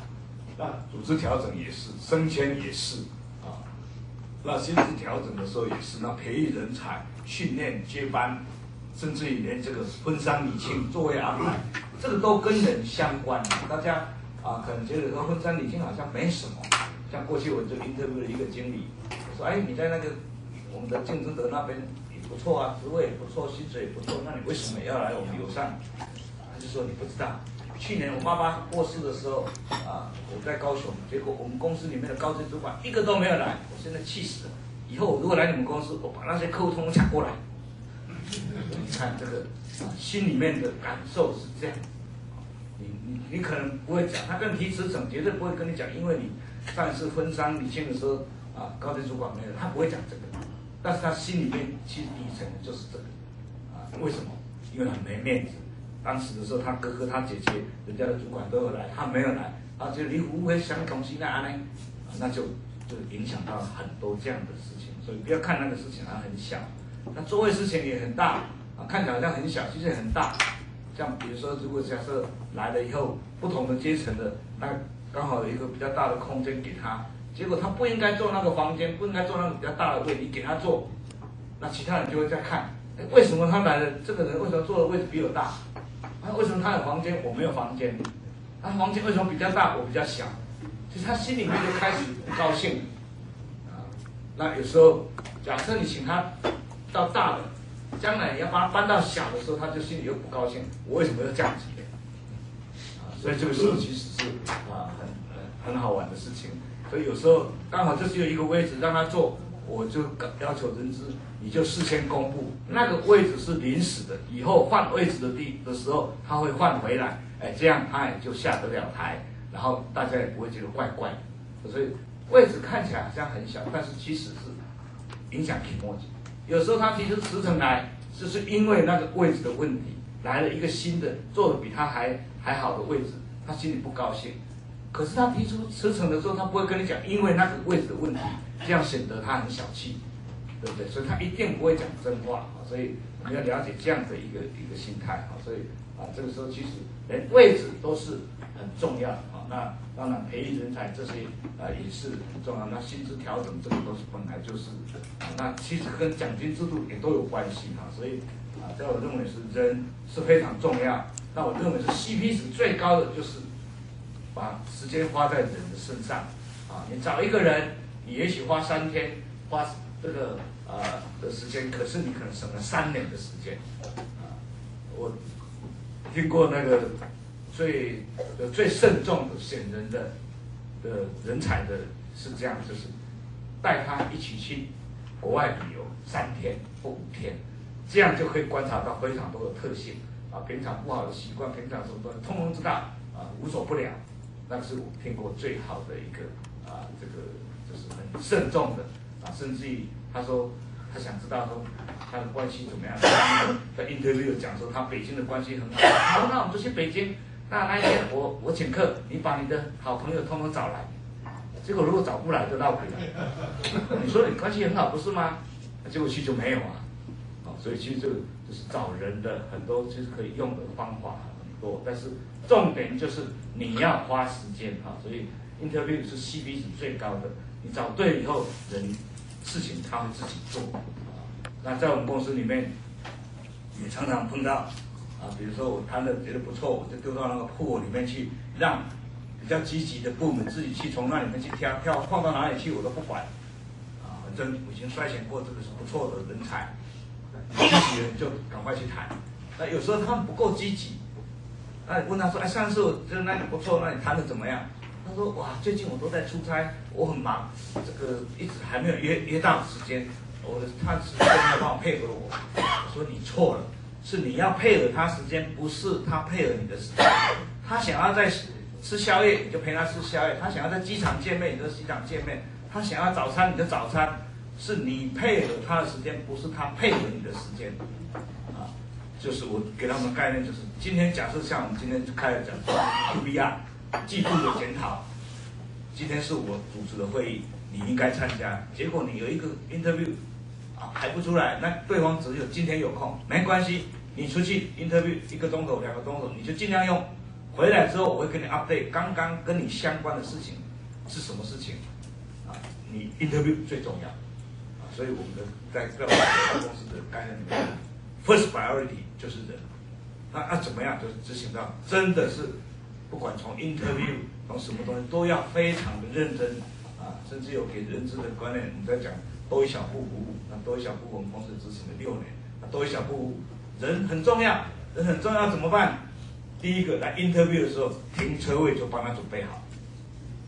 那组织调整也是，升迁也是啊。那薪资调整的时候也是，那培育人才、训练接班，甚至于连这个婚丧礼庆座位安排，这个都跟人相关。大家啊，可能觉得说婚丧礼庆好像没什么。像过去我就 interview 了一个经理，我说：“哎，你在那个我们的竞争者那边不错啊，职位也不错，薪水也不错，那你为什么要来我们友善？”他就说：“你不知道。”去年我爸爸过世的时候，啊，我在高雄，结果我们公司里面的高级主管一个都没有来，我现在气死了。以后我如果来你们公司，我把那些客户通通抢过来。你看这个，心里面的感受是这样。你你你可能不会讲，他跟提辞呈，绝对不会跟你讲，因为你上一次婚丧礼庆的时候，啊，高级主管没有，他不会讲这个。但是他心里面其实底层的就是这个，啊，为什么？因为很没面子。当时的时候，他哥哥、他姐姐、人家的主管都有来，他没有来，啊，就你不会想东西那安呢，那就就影响到很多这样的事情。所以不要看那个事情它很小，那座位事情也很大啊，看起来好像很小，其实也很大。像比如说，如果假设来了以后，不同的阶层的，那刚好有一个比较大的空间给他，结果他不应该坐那个房间，不应该坐那个比较大的位，你给他坐，那其他人就会在看，哎，为什么他来了，这个人为什么坐的位置比我大？啊、为什么他有房间，我没有房间？他、啊、房间为什么比较大，我比较小？其实他心里面就开始不高兴。啊，那有时候假设你请他到大的，将来你要把他搬到小的时候，他就心里又不高兴。我为什么要这样子？啊，所以这个时候其实是啊很很很好玩的事情。所以有时候刚好就是有一个位置让他坐。我就要求人资，你就事先公布那个位置是临时的，以后换位置的地的时候，他会换回来，哎，这样他也就下得了台，然后大家也不会觉得怪怪的。所以位置看起来好像很小，但是其实是影响挺默契。有时候他提出辞呈来，就是因为那个位置的问题，来了一个新的，做的比他还还好的位置，他心里不高兴。可是他提出辞呈的时候，他不会跟你讲，因为那个位置的问题。这样显得他很小气，对不对？所以他一定不会讲真话！所以我们要了解这样的一个一个心态啊！所以啊，这个时候其实连位置都是很重要的啊！那当然培育人才这些啊也是很重要。那薪资调整这个都是本来就是，那其实跟奖金制度也都有关系啊！所以啊，在我认为是人是非常重要。那我认为是 CP 值最高的就是把时间花在人的身上啊！你找一个人。你也许花三天，花这个呃的时间，可是你可能省了三年的时间。啊，我听过那个最最慎重的选人的的人才的是这样，就是带他一起去国外旅游三天或五天，这样就可以观察到非常多的特性啊，平常不好的习惯，平常什么的通通知道啊，无所不了。那是我听过最好的一个啊，这个就是很慎重的啊，甚至于他说他想知道说他的关系怎么样，在 interview 讲说他北京的关系很好，好，那我们就去北京，那那一天我我请客，你把你的好朋友通通找来，结果如果找不来就闹鬼了，你说你关系很好不是吗？结果去就没有啊，啊，所以其实这个就是找人的很多其实可以用的方法很多，但是。重点就是你要花时间啊，所以 interview 是 CP 值最高的。你找对了以后，人事情他会自己做啊。那在我们公司里面，也常常碰到啊，比如说我谈的觉得不错，我就丢到那个铺里面去，让比较积极的部门自己去从那里面去挑挑，放到哪里去我都不管啊。反正我已经筛选过这个是不错的人才，积极人就赶快去谈。那有时候他们不够积极。那你问他说：“哎，上次我觉得那里不错，那你谈的怎么样？”他说：“哇，最近我都在出差，我很忙，这个一直还没有约约到时间。我的他是真的帮我配合我。”我说：“你错了，是你要配合他时间，不是他配合你的时间。他想要在吃宵夜，你就陪他吃宵夜；他想要在机场见面，你就机场见面；他想要早餐，你就早餐。是你配合他的时间，不是他配合你的时间。”就是我给他们的概念，就是今天假设像我们今天就开了讲 QBR 季度的检讨，今天是我主持的会议，你应该参加。结果你有一个 interview 啊还不出来，那对方只有今天有空，没关系，你出去 interview 一个钟头、两个钟头，你就尽量用。回来之后我会跟你 update 刚刚跟你相关的事情是什么事情啊？你 interview 最重要，所以我们的在在我们公司的概念里面。First priority 就是人，那那怎么样？就执行到真的是，不管从 interview 从什么东西都要非常的认真啊，甚至有给人资的观念。你在讲多一小步服务，那多一小步我们公司执行了六年，多一小步人很重要，人很重要怎么办？第一个来 interview 的时候，停车位就帮他准备好。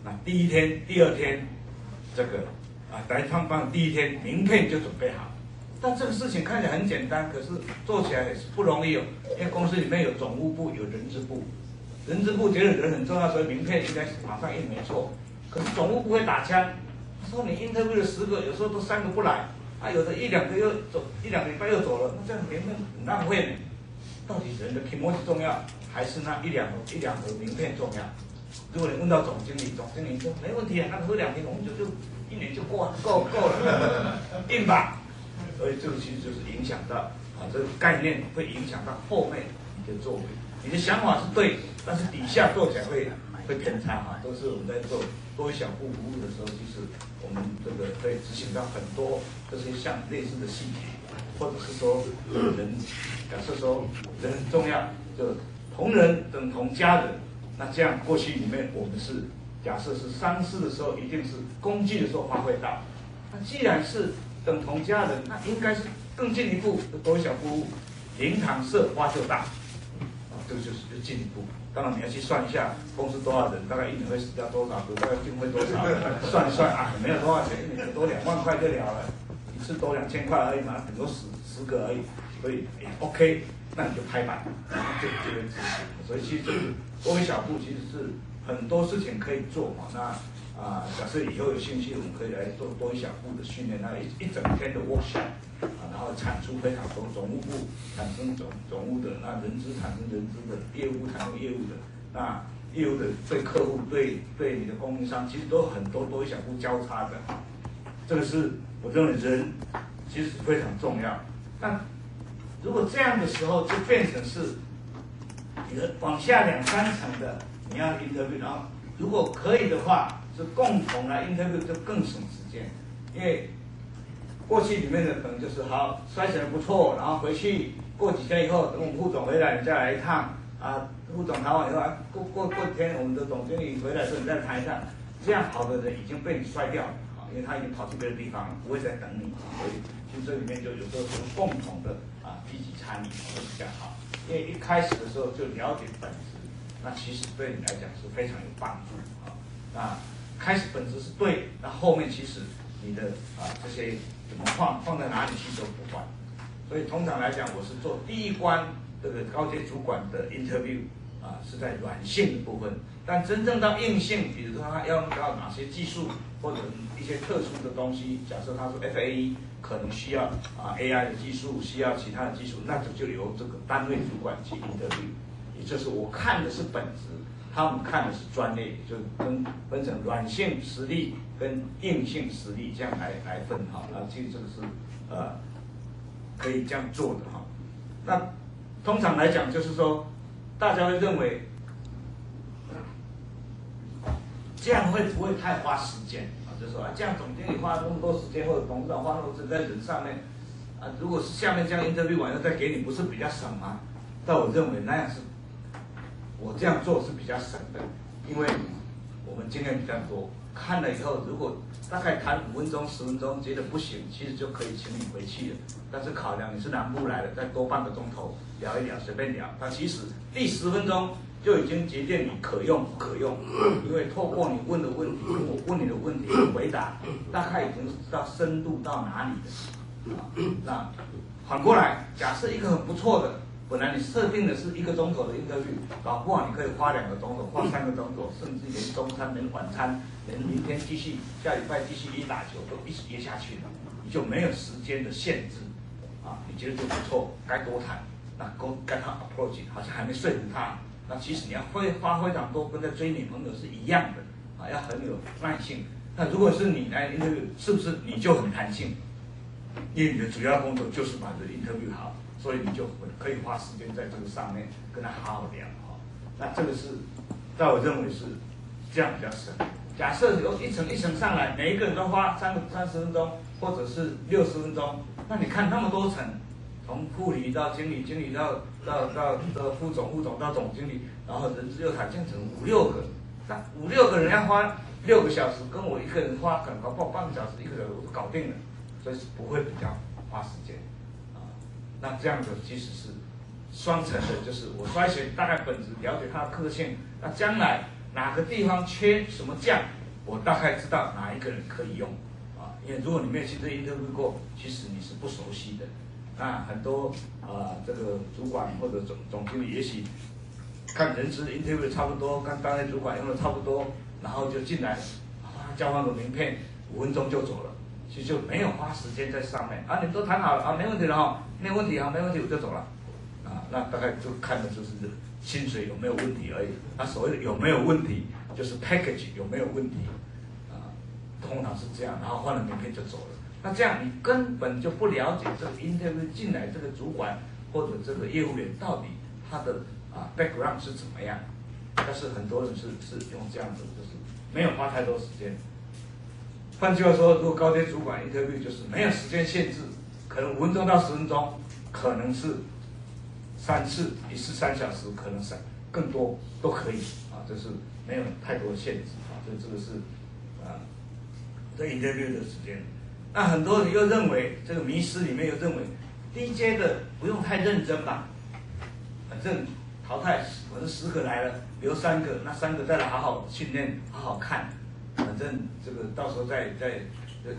那第一天、第二天，这个啊来上班第一天，名片就准备好。但这个事情看起来很简单，可是做起来也是不容易哦。因为公司里面有总务部，有人资部，人资部觉得人很重要，所以名片应该马上印没错。可是总务部会打枪，他说你 interview 了十个，有时候都三个不来，啊，有的一两个又走，一两个礼拜又走了，那这样名片很浪费。到底人的品质重要，还是那一两个一两个名片重要？如果你问到总经理，总经理说没问题啊，那喝两瓶红酒就一年就过够够了，印吧。所以这个其实就是影响到啊，这个概念会影响到后面你的作为。你的想法是对，但是底下做起来会会偏差啊。都是我们在做多一小步服务的时候，其实我们这个会执行到很多这些像类似的细节，或者是说人，假设说人很重要，就同人等同家人。那这样过去里面我们是假设是商事的时候，一定是攻击的时候发挥到。那既然是等同家人，那应该是更进一步的多一小步，灵堂设花就大，啊，这个就是就进一步。当然你要去算一下公司多少人，大概一年会死掉多少，大概经费多少，算一算啊，没有多少钱，一年多两万块就了了，一次多两千块而已嘛，很多十十个而已，所以也 OK，那你就拍板，就就会执行。所以其实多一小步，其实是很多事情可以做嘛，那。啊，假设以后有兴趣，我们可以来做多一小步的训练，那一一整天的 workshop 啊，然后产出非常多，总务部产生总总务的，那人资产生人资的，业务产生业务的，那业务的对客户对对你的供应商，其实都很多多一小步交叉的，这个是我认为人其实非常重要。但如果这样的时候，就变成是你的往下两三层的你要 interview，然后如果可以的话。是共同来 interview 就更省时间，因为过去里面的可能就是好筛选的不错，然后回去过几天以后，等我们副总回来，你再来一趟啊。副总谈完以后，啊、过过过几天，我们的总经理回来的时候，你再谈一下。这样好的人已经被你筛掉了啊，因为他已经跑去别的地方了，不会再等你。所以其实这里面就有时候是共同的啊，积极参与会比较好。因为一开始的时候就了解本质，那其实对你来讲是非常有帮助啊。那开始本质是对，那后面其实你的啊这些怎么放放在哪里去都不管，所以通常来讲，我是做第一关这个高阶主管的 interview 啊，啊，是在软性的部分。但真正到硬性，比如说他要用到哪些技术或者一些特殊的东西，假设他说 FAE，可能需要啊 AI 的技术，需要其他的技术，那就就由这个单位主管去 interview。也就是我看的是本质，他们看的是专业，就分分成软性实力跟硬性实力这样来来分哈。那其实这个是呃可以这样做的哈。那通常来讲，就是说大家会认为这样会不会太花时间啊？就是说啊，这样总经理花那么多时间，或者董事长花那么多时间在人上面啊，如果是下面这样 interview 完了再给你，不是比较省吗？但我认为那样是。我这样做是比较省的，因为我们经验比较多，看了以后，如果大概谈五分钟、十分钟，觉得不行，其实就可以请你回去了。但是考量你是南部来的，再多半个钟头聊一聊，随便聊。但其实第十分钟就已经决定你可用不可用，因为透过你问的问题，我问你的问题回答，大概已经知道深度到哪里的。啊，那反过来，假设一个很不错的。本来你设定的是一个钟头的 interview，搞不好你可以花两个钟头，花三个钟头，甚至连中餐、连晚餐、连明天继续、下礼拜继续一打球都一直约下去了，你就没有时间的限制，啊，你觉得就不错，该多谈，那跟跟他 approach 好像还没说服他，那其实你要会花非常多，跟在追女朋友是一样的，啊，要很有耐性。那如果是你来 interview，是不是你就很弹性？因为你的主要工作就是把这 interview 好。所以你就可以花时间在这个上面跟他好好聊哈。那这个是，在我认为是这样比较省。假设由一层一层上来，每一个人都花三三十分钟，或者是六十分钟，那你看那么多层，从副理到经理，经理到到到到副总，副总到总经理，然后人资又谈变成五六个，那五六个人要花六个小时，跟我一个人花可能搞不好半个小时，一个小时我就搞定了，所以是不会比较花时间。那这样子其实是双层的，就是我筛选大概本质，了解它的特性。那将来哪个地方缺什么将，我大概知道哪一个人可以用啊。因为如果你没有亲自 interview 过，其实你是不熟悉的。那很多啊、这个主管或者总总经理也许看人资 interview 差不多，跟当年主管用的差不多，然后就进来啊，交换个名片，五分钟就走了。其实就没有花时间在上面啊，你们都谈好了啊，没问题了哈，没有问题啊，没问题我就走了，啊，那大概就看的就是薪水有没有问题而已。那所谓的有没有问题，就是 package 有没有问题，啊，通常是这样，然后换了名片就走了。那这样你根本就不了解这个 interview 进来这个主管或者这个业务员到底他的啊 background 是怎么样。但是很多人是是用这样子，就是没有花太多时间。换句话说，如果高阶主管 interview 就是没有时间限制，可能五分钟到十分钟，可能是三次，一次三小时，可能是更多都可以啊，这是没有太多限制啊，所以这个是啊，这 interview 的时间。那很多人又认为这个迷思里面又认为，DJ 的不用太认真吧，反正淘汰，我是十个来了，留三个，那三个再来好好训练，好好看。反正这个到时候再再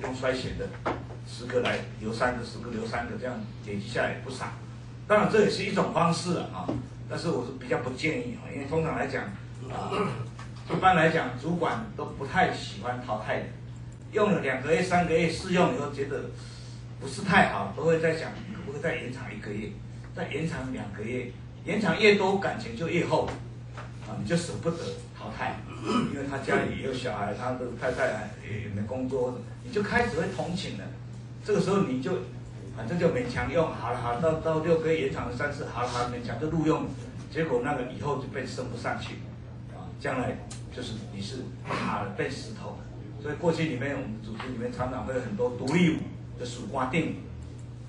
用筛选的十个来留三个，十个留三个，这样累积下来也不少。当然这也是一种方式啊，但是我是比较不建议啊，因为通常来讲啊，一般来讲主管都不太喜欢淘汰的，用了两个月、三个月试用以后觉得不是太好，都会在想可不可以再延长一个月，再延长两个月，延长越多感情就越厚啊，你就舍不得淘汰。因为他家里也有小孩，他的太太也没工作，你就开始会同情了。这个时候你就反正就勉强用，好了好，到到六个月延长了三次，好了好，勉强就录用。结果那个以后就被升不上去，啊，将来就是你是卡了被石头。所以过去里面我们组织里面常常会有很多独立舞的属瓜定，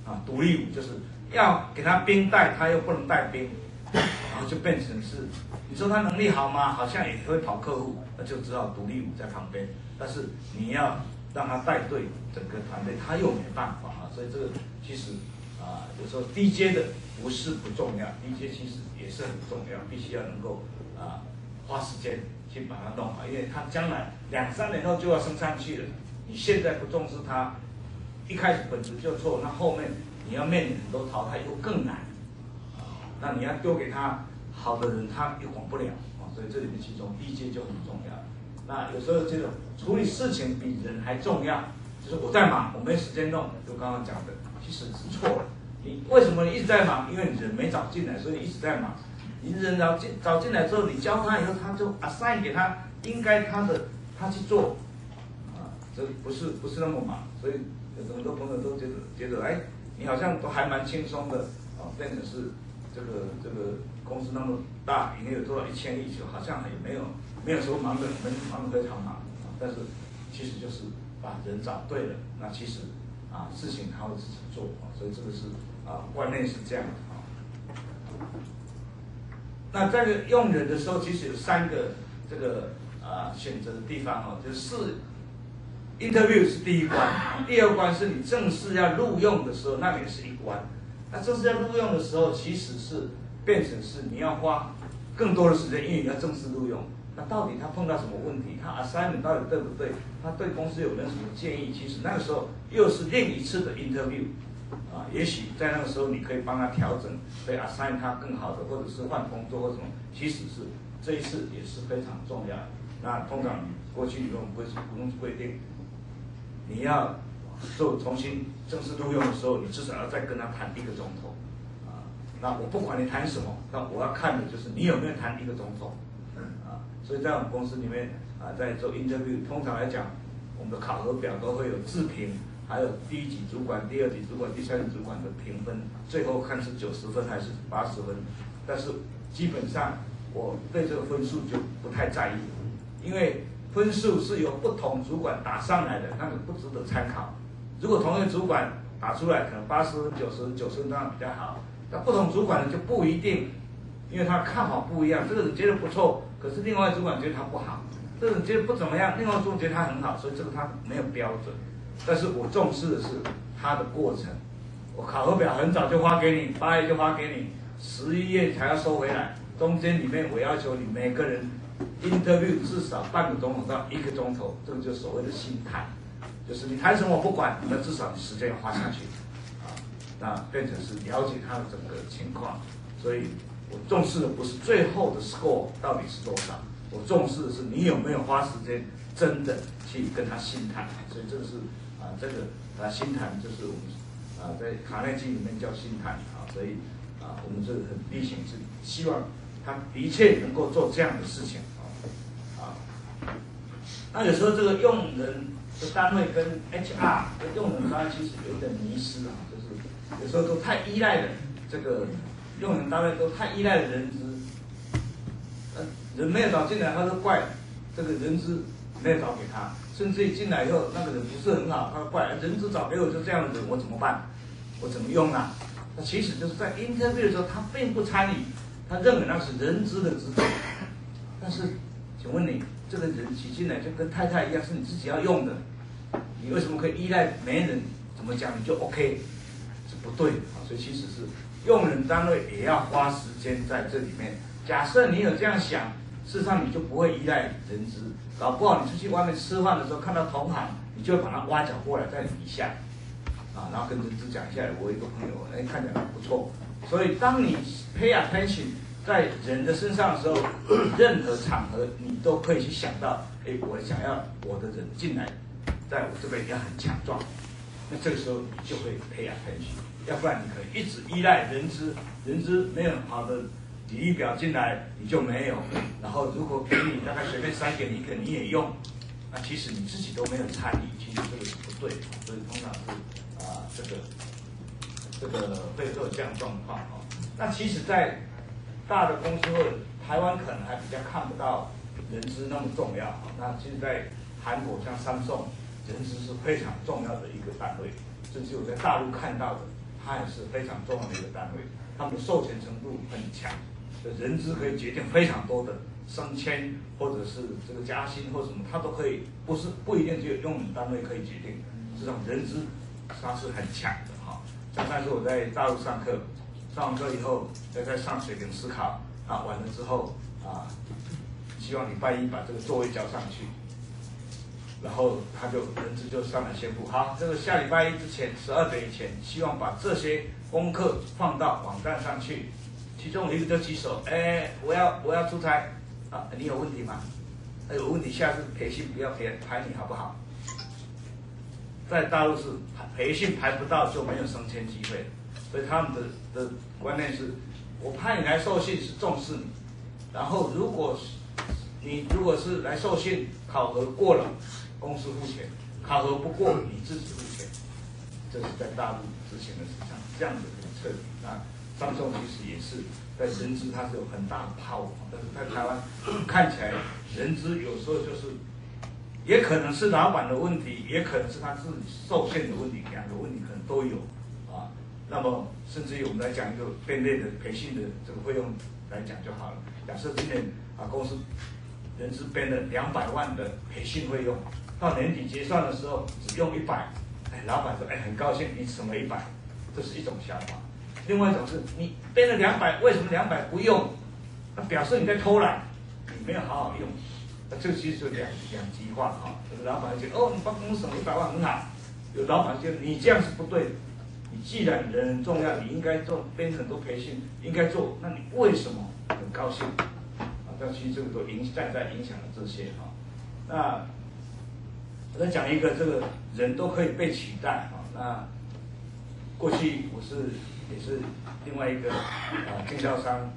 啊，独立舞就是要给他兵带，他又不能带兵。然后就变成是，你说他能力好吗？好像也会跑客户，那就只好独立舞在旁边。但是你要让他带队整个团队，他又没办法啊。所以这个其实啊，有时候低阶的不是不重要，低阶其实也是很重要，必须要能够啊花时间去把它弄好，因为他将来两三年后就要升上去了。你现在不重视他，一开始本质就错，那后面你要面临很多淘汰又更难。那你要丢给他好的人他也管不了啊，所以这里面其中低阶就很重要。那有时候这种处理事情比人还重要，就是我在忙，我没时间弄，就刚刚讲的，其实是错了。你为什么一直在忙？因为你人没找进来，所以你一直在忙。你人找进找进来之后，你教他以后，他就 assign 给他应该他的他去做，啊，这不是不是那么忙。所以很多朋友都觉得觉得，哎，你好像都还蛮轻松的，啊，变成是这个这个公司那么大，营业额做到一千亿，就好像也没有没有说忙的很忙的非常忙，但是其实就是把人找对了，那其实啊事情他会自己做，啊，所以这个是啊观念是这样的啊。那在用人的时候，其实有三个这个啊、选择的地方哦，就是 interview 是第一关，第二关是你正式要录用的时候，那也是一关。那正式要录用的时候，其实是变成是你要花更多的时间，因为你要正式录用。那到底他碰到什么问题？他 assignment 到底对不对？他对公司有没有什么建议？其实那个时候又是另一次的 interview。啊，也许在那个时候你可以帮他调整，可以 assign 他更好的，或者是换工作或什么，其实是这一次也是非常重要。那通常过去我们规不用规定，你要做重新正式录用的时候，你至少要再跟他谈一个钟头。那我不管你谈什么，那我要看的就是你有没有谈一个总统。啊，所以在我们公司里面啊，在做 interview，通常来讲，我们的考核表都会有自评。还有第一级主管、第二级主管、第三级主管的评分，最后看是九十分还是八十分。但是基本上我对这个分数就不太在意，因为分数是由不同主管打上来的，那个不值得参考。如果同一个主管打出来可能八十分、九十分、九十分当然比较好，那不同主管呢就不一定，因为他看法不一样。这个人觉得不错，可是另外主管觉得他不好；这个人觉得不怎么样，另外主管觉得他很好，所以这个他没有标准。但是我重视的是他的过程，我考核表很早就发给你，八月就发给你，十一月才要收回来。中间里面我要求你每个人 interview 至少半个钟头到一个钟头，这个就所谓的心态，就是你谈什么我不管，那至少你时间要花下去，那变成是了解他的整个情况。所以我重视的不是最后的 score 到底是多少，我重视的是你有没有花时间真的去跟他心谈。所以这个是。啊，这个啊，心谈就是我们啊，在卡内基里面叫心谈啊，所以啊，我们是很例行是希望他的确能够做这样的事情啊啊。那有时候这个用人的单位跟 HR 的用人单位其实有点迷失啊，有时候都太依赖了这个用人单位都太依赖了人资，呃，人没有找进来，他都怪这个人资没有找给他。甚至一进来以后，那个人不是很好，他怪人资找给我就这样子，我怎么办？我怎么用啊？那其实就是在 interview 的时候，他并不参与，他认为那是人资的职责。但是，请问你这个人挤进来就跟太太一样，是你自己要用的，你为什么可以依赖没人怎么讲你就 OK？不对啊！所以其实是用人单位也要花时间在这里面。假设你有这样想，事实上你就不会依赖人资。搞不好你出去外面吃饭的时候看到同行，你就会把他挖角过来在你底下，啊，然后跟人资讲一下，我一个朋友，哎，看起来不错。所以当你 pay attention 在人的身上的时候，任何场合你都可以去想到，哎，我想要我的人进来，在我这边要很强壮。那这个时候你就会 pay attention，要不然你可以一直依赖人资，人资没有好的。履历表进来你就没有，然后如果给你大概随便塞给你一个你也用，那其实你自己都没有参与，其实这个是不对，所以通常是啊这个这个会会有这样状况啊。那其实，在大的公司或者台湾可能还比较看不到人资那么重要啊。那其实，在韩国像三送，人资是非常重要的一个单位，甚至我在大陆看到的，它也是非常重要的一个单位，他们的授权程度很强。人资可以决定非常多的升迁，或者是这个加薪或什么，他都可以，不是不一定只有用人单位可以决定。这种人资他是很强的哈。像上次我在大陆上课，上完课以后再在上水平思考啊，完了之后啊，希望礼拜一把这个座位交上去，然后他就人资就上来宣布，好，这个下礼拜一之前十二点以前，希望把这些功课放到网站上去。其中有一个就举手，哎，我要我要出差，啊，你有问题吗？有问题，下次培训不要排排你好不好？在大陆是培训排不到就没有升迁机会，所以他们的的观念是，我派你来受训是重视你，然后如果你如果是来受训考核过了，公司付钱；考核不过你自己付钱。这是在大陆执行的市场这样的一个策略。那张总其实也是在人资，他是有很大的 power，但是在台湾 看起来人资有时候就是。也可能是老板的问题，也可能是他自己受限的问题，两个问题可能都有啊。那么，甚至于我们来讲一个编内的培训的这个费用来讲就好了。假设今年啊公司人资编了两百万的培训费用，到年底结算的时候只用一百，哎，老板说哎很高兴你省了一百，这是一种想法。另外一种是你编了两百，为什么两百不用？那表示你在偷懒，你没有好好用。那这其实就两两极化哈，老板就觉得哦，你帮公司省一百万很好；有老板就你这样是不对的。你既然人很重要，你应该做编很多培训，应该做，那你为什么很高兴？啊，但其实这个都影在在影响了这些哈。那我再讲一个，这个人都可以被取代哈。那过去我是也是另外一个啊经销商，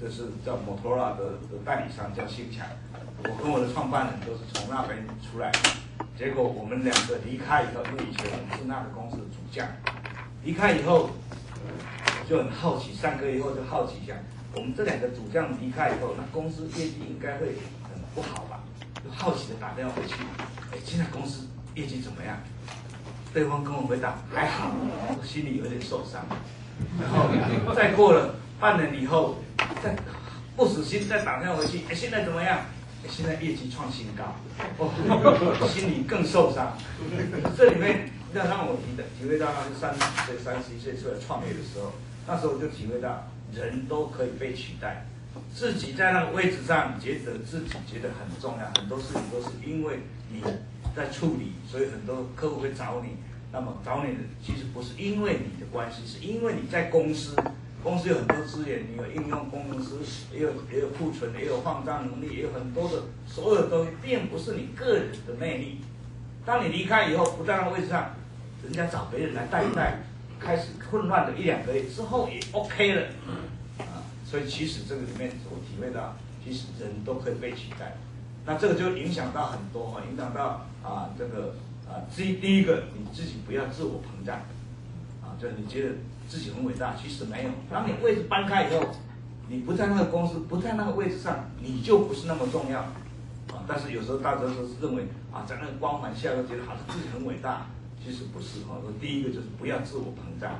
就是叫摩托罗拉的的代理商叫新强。我跟我的创办人都是从那边出来，结果我们两个离开以后，因为以前是那个公司的主将，离开以后，就很好奇，三个月以后就好奇一下，我们这两个主将离开以后，那公司业绩应该会不好吧？就好奇的打电话回去，哎，现在公司业绩怎么样？对方跟我回答还好，我心里有点受伤。然后再过了半年以后，再不死心再打电话回去，哎，现在怎么样？现在业绩创新高，哦，心里更受伤。这里面要让我体的体会到，那是三十岁、三十一岁出来创业的时候，那时候我就体会到，人都可以被取代，自己在那个位置上觉得自己觉得很重要，很多事情都是因为你在处理，所以很多客户会找你。那么找你的其实不是因为你的关系，是因为你在公司。公司有很多资源，你有应用工程师，也有也有库存，也有放账能力，也有很多的所有东西，并不是你个人的魅力。当你离开以后，不在那个位置上，人家找别人来带一带，开始混乱的一两个月之后也 OK 了。所以其实这个里面我体会到，其实人都可以被取代。那这个就影响到很多哈，影响到啊这个啊第第一个，你自己不要自我膨胀，啊，就是你觉得。自己很伟大，其实没有。当你位置搬开以后，你不在那个公司，不在那个位置上，你就不是那么重要啊。但是有时候大家都是认为啊，在那个光环下都觉得好像自己很伟大，其实不是哈。第一个就是不要自我膨胀，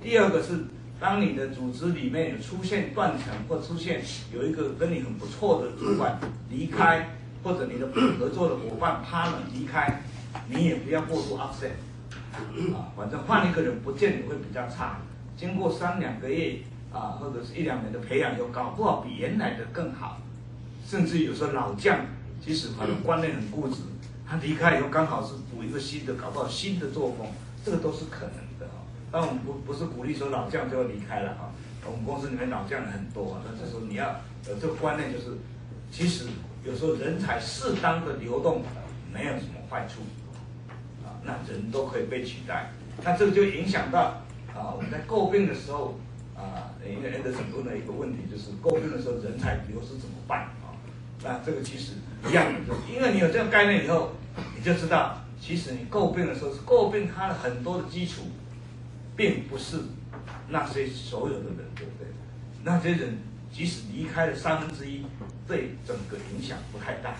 第二个是当你的组织里面有出现断层或出现有一个跟你很不错的主管离开，或者你的合作的伙伴 partner 离开，你也不要过度 upset 啊，反正换一个人不见得会比较差。经过三两个月啊，或者是一两年的培养，又搞不好比原来的更好，甚至有时候老将，即使可能观念很固执，他离开以后刚好是补一个新的，搞不好新的作风，这个都是可能。但我们不不是鼓励说老将就要离开了哈，我们公司里面老将很多啊，那这时候你要有这个观念，就是其实有时候人才适当的流动没有什么坏处啊，那人都可以被取代，那这个就影响到。啊，我们在诟病的时候，啊，因为 Anderson 问的一个问题，就是诟病的时候人才流失怎么办啊？那这个其实一样的，因为你有这个概念以后，你就知道，其实你诟病的时候是诟病它的很多的基础，并不是那些所有的人，对不对？那些人即使离开了三分之一，对整个影响不太大。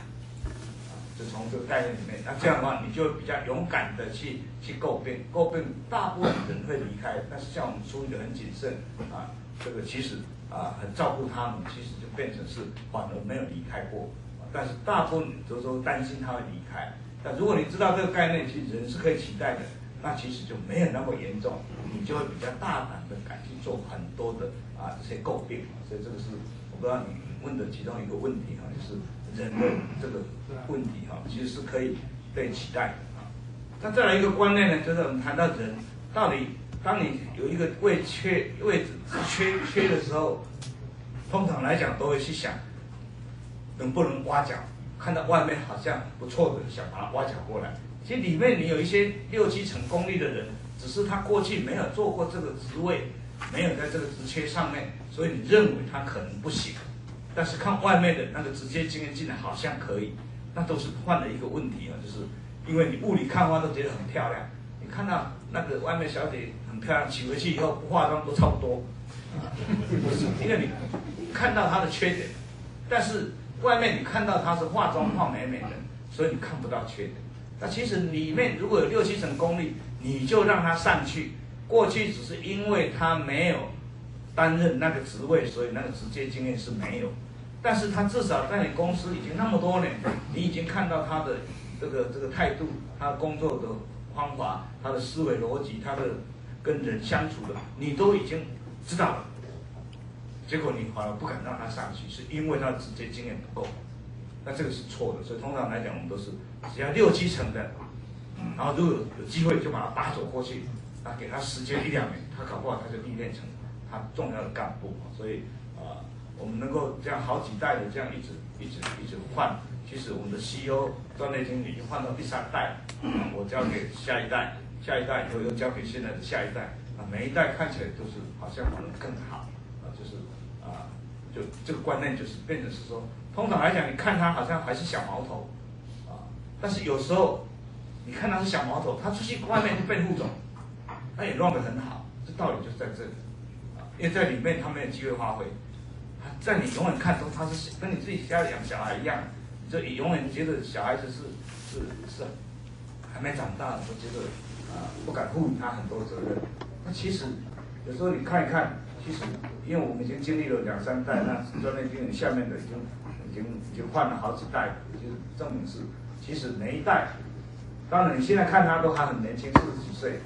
就从这个概念里面，那这样的话，你就比较勇敢的去去诟病，诟病大部分人会离开，但是像我们处理的很谨慎啊，这个其实啊很照顾他们，其实就变成是反而没有离开过，但是大部分都说担心他会离开。但如果你知道这个概念，其实人是可以取代的，那其实就没有那么严重，你就会比较大胆的敢去做很多的啊这些诟病。所以这个是我不知道你问的其中一个问题哈，就是。人的这个问题哈，其实是可以被取代的啊。那再来一个观念呢，就是我们谈到人到底当你有一个位缺位置缺缺的时候，通常来讲都会去想，能不能挖角？看到外面好像不错的，想把它挖角过来。其实里面你有一些六七成功力的人，只是他过去没有做过这个职位，没有在这个职缺上面，所以你认为他可能不行。但是看外面的那个直接经验进来好像可以，那都是换了一个问题啊，就是因为你雾里看花都觉得很漂亮，你看到那个外面小姐很漂亮，娶回去以后不化妆都差不多，不是因为你看到她的缺点，但是外面你看到她是化妆化美美的，所以你看不到缺点。那其实里面如果有六七成功力，你就让他上去。过去只是因为他没有担任那个职位，所以那个直接经验是没有。但是他至少在你公司已经那么多年，你已经看到他的这个这个态度，他工作的方法，他的思维逻辑，他的跟人相处的，你都已经知道了。结果你反而不敢让他上去，是因为他的直接经验不够。那这个是错的，所以通常来讲，我们都是只要六七成的，然后如果有机会就把他拔走过去，啊，给他时间一两年，他搞不好他就历练成他重要的干部。所以啊。呃我们能够这样好几代的这样一直一直一直换，其实我们的 CEO 专业经理已经换到第三代，我交给下一代，下一代以后又交给现在的下一代，啊，每一代看起来都是好像可能更好，啊，就是啊，就这个观念就是变成是说，通常来讲，你看他好像还是小毛头，但是有时候你看他是小毛头，他出去外面就变副总，他也乱得很好，这道理就是在这里，因为在里面他没有机会发挥。在你永远看中他是跟你自己家里养小孩一样，你就永远觉得小孩子是是是还没长大，我觉得啊不敢赋予他很多责任。那其实有时候你看一看，其实因为我们已经经历了两三代，那专业经理下面的已经已经已经换了好几代，就是证明是其实每一代，当然你现在看他都还很年轻，四十几岁，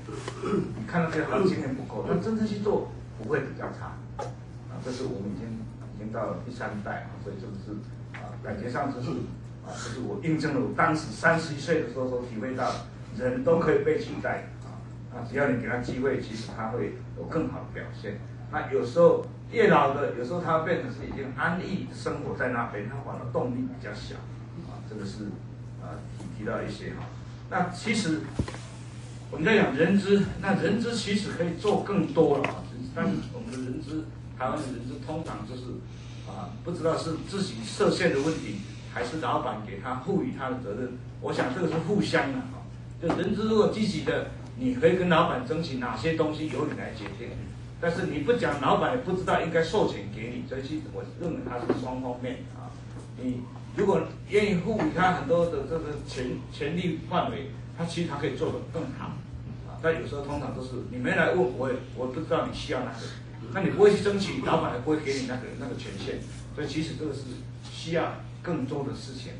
你看到这个经验不够，但真正去做不会比较差啊，这是我们已经。已经到了第三代啊，所以这个是啊，感觉上就是啊，这是我印证了我当时三十一岁的时候所体会到，人都可以被取代啊，啊，只要你给他机会，其实他会有更好的表现。那有时候越老的，有时候他变成是已经安逸生活在那边，他反而动力比较小啊，这个是啊提提到一些哈。那其实我们在讲人资，那人资其实可以做更多了啊，但是我们的人资。台湾的人资通常就是，啊，不知道是自己设限的问题，还是老板给他赋予他的责任。我想这个是互相的啊。就人资如果积极的，你可以跟老板争取哪些东西由你来决定。但是你不讲，老板也不知道应该授权给你。所以其实我认为它是双方面的啊。你如果愿意赋予他很多的这个权权力范围，他其实他可以做得更好。啊，但有时候通常都是你没来问，我也我不知道你需要哪个。那你不会去争取，老板也不会给你那个那个权限，所以其实这个是需要更多的事情。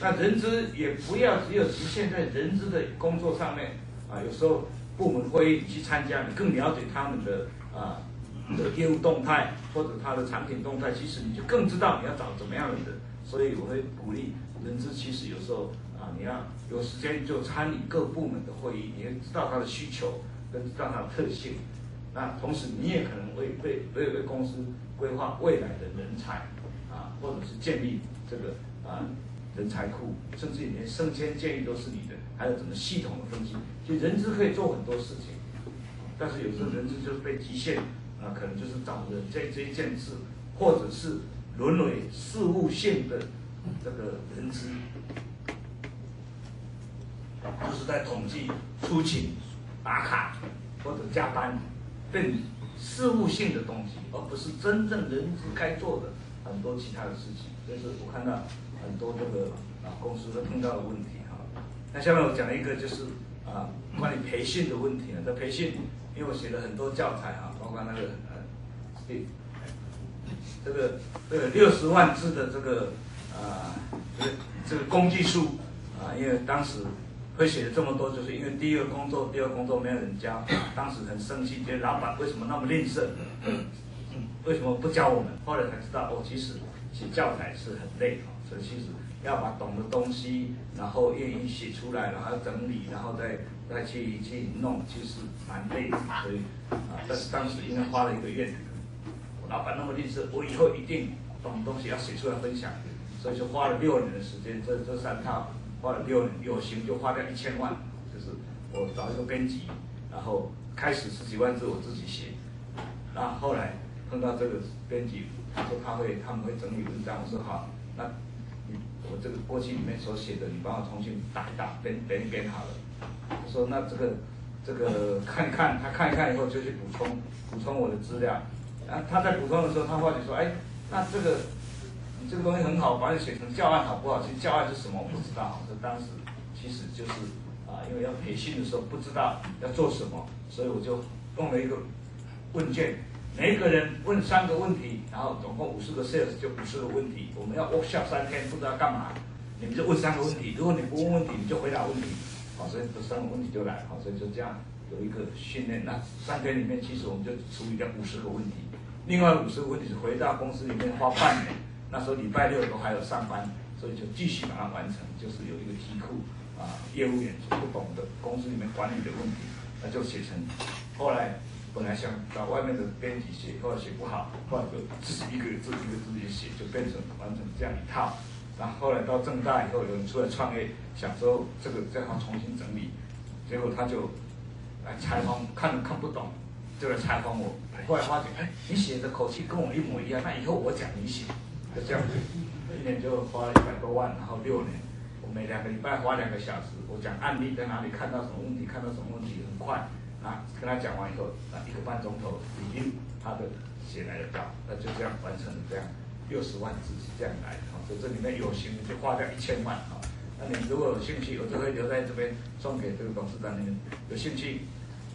那人资也不要只有局限在人资的工作上面啊，有时候部门会议你去参加，你更了解他们的啊的业务动态或者他的产品动态，其实你就更知道你要找怎么样的人。所以我会鼓励人资，其实有时候啊，你要有时间就参与各部门的会议，你要知道他的需求跟知道他的特性。那同时，你也可能为为为为公司规划未来的人才啊，或者是建立这个啊人才库，甚至连升迁建议都是你的，还有怎么系统的分析。其实人资可以做很多事情，但是有时候人资就是被局限啊，可能就是找人这这一件事，或者是沦为事务性的这个人资，就是在统计、出勤、打卡或者加班。更事务性的东西，而不是真正人资该做的很多其他的事情。这是我看到很多这个啊公司都碰到的问题哈。那下面我讲一个就是啊关于培训的问题啊。这培训，因为我写了很多教材啊，包括那个呃，对，这个这个六十万字的这个啊这个这个工具书啊，因为当时。会写了这么多，就是因为第一个工作，第二个工作没有人教，当时很生气，觉得老板为什么那么吝啬，为什么不教我们？后来才知道，哦，其实写教材是很累的，所以其实要把懂的东西，然后愿意写出来，然后整理，然后再再去去弄，其实蛮累的。所以啊，但是当时因为花了一个月，老板那么励志，我以后一定懂东西要写出来分享，所以就花了六年的时间，这这三套花了六年，有形就花掉一千万，就是我找一个编辑，然后开始十几万字我自己写，那后来碰到这个编辑，他说他会他们会整理文章，我说好，那你。我这个过去里面所写的，你帮我重新打一打，编编一编好了。他说那这个这个看一看，他看一看以后就去补充补充我的资料。然后他在补充的时候，他发觉说，哎，那这个你这个东西很好，把你写成教案好不好？其实教案是什么我不知道。这当时其实就是啊，因为要培训的时候不知道要做什么，所以我就弄了一个问卷。每一个人问三个问题，然后总共五十个 sales 就五十个问题。我们要 workshop 三天，不知道干嘛，你们就问三个问题。如果你不问问题，你就回答问题。好，所以这三个问题就来，好，所以就这样有一个训练。那三天里面，其实我们就处理掉五十个问题。另外五十个问题是回到公司里面花半年，那时候礼拜六都还有上班，所以就继续把它完成。就是有一个题库啊，业务员不懂的公司里面管理的问题，那就写成。后来。本来想找外面的编辑写，后来写不好，后来就自己一个字一个字去写，就变成完成这样一套。然后后来到正大以后，有人出来创业，想说这个再好重新整理，结果他就来采访，看都看不懂，就来采访我。后来发觉，哎，你写的口气跟我一模一样，那以后我讲你写，就这样子。一年就花了一百多万，然后六年，我每两个礼拜花两个小时，我讲案例在哪里，看到什么问题，看到什么问题，很快。啊，跟他讲完以后，啊，一个半钟头已经他的写来的稿，那就这样完成了，这样六十万字是这样来的，啊，所以这里面有形就花掉一千万，啊，那你如果有兴趣，我就会留在这边送给这个董事长，你们有兴趣，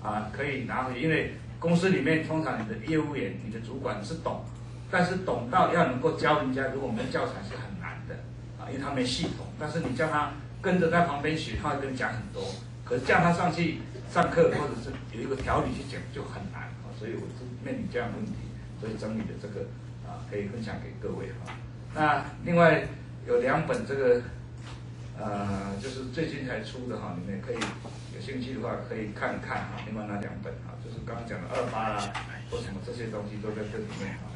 啊，可以拿回去，因为公司里面通常你的业务员、你的主管是懂，但是懂到要能够教人家，如果没教材是很难的，啊，因为他没系统，但是你叫他跟着在旁边学，他会跟你讲很多，可是叫他上去。上课或者是有一个条理去讲就很难啊，所以我是面临这样的问题，所以整理的这个啊可以分享给各位哈。那另外有两本这个呃就是最近才出的哈，你们可以有兴趣的话可以看看哈。另外那两本哈，刚刚讲的二八啦或什么这些东西都在这里面哈。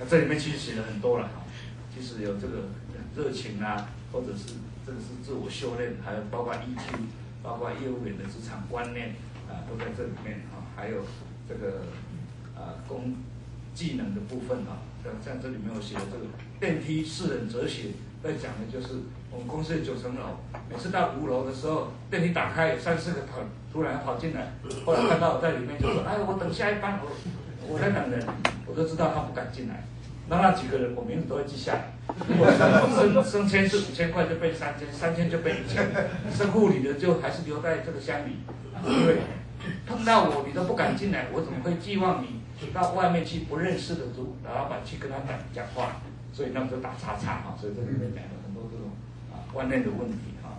那这里面其实写了很多了哈，其实有这个热情啊，或者是这个是自我修炼，还有包括 EQ。包括业务员的职场观念啊，都在这里面啊，还有这个啊工技能的部分啊，像像这里面有写的这个电梯四人哲学，在讲的就是我们公司的九层楼，每次到五楼的时候，电梯打开，三四个跑突然跑进来，后来看到我在里面就说，哎，我等下一班，我我在等人，我都知道他不敢进来。那那几个人，我名字都会记下来。如果升升迁是五千块，就变三千；三千就变一千。升护理的就还是留在这个乡里，因为碰到我你都不敢进来，我怎么会寄望你到外面去不认识的主老板去跟他讲讲话？所以那就打叉叉哈。所以这里面讲了很多这种啊观念的问题哈。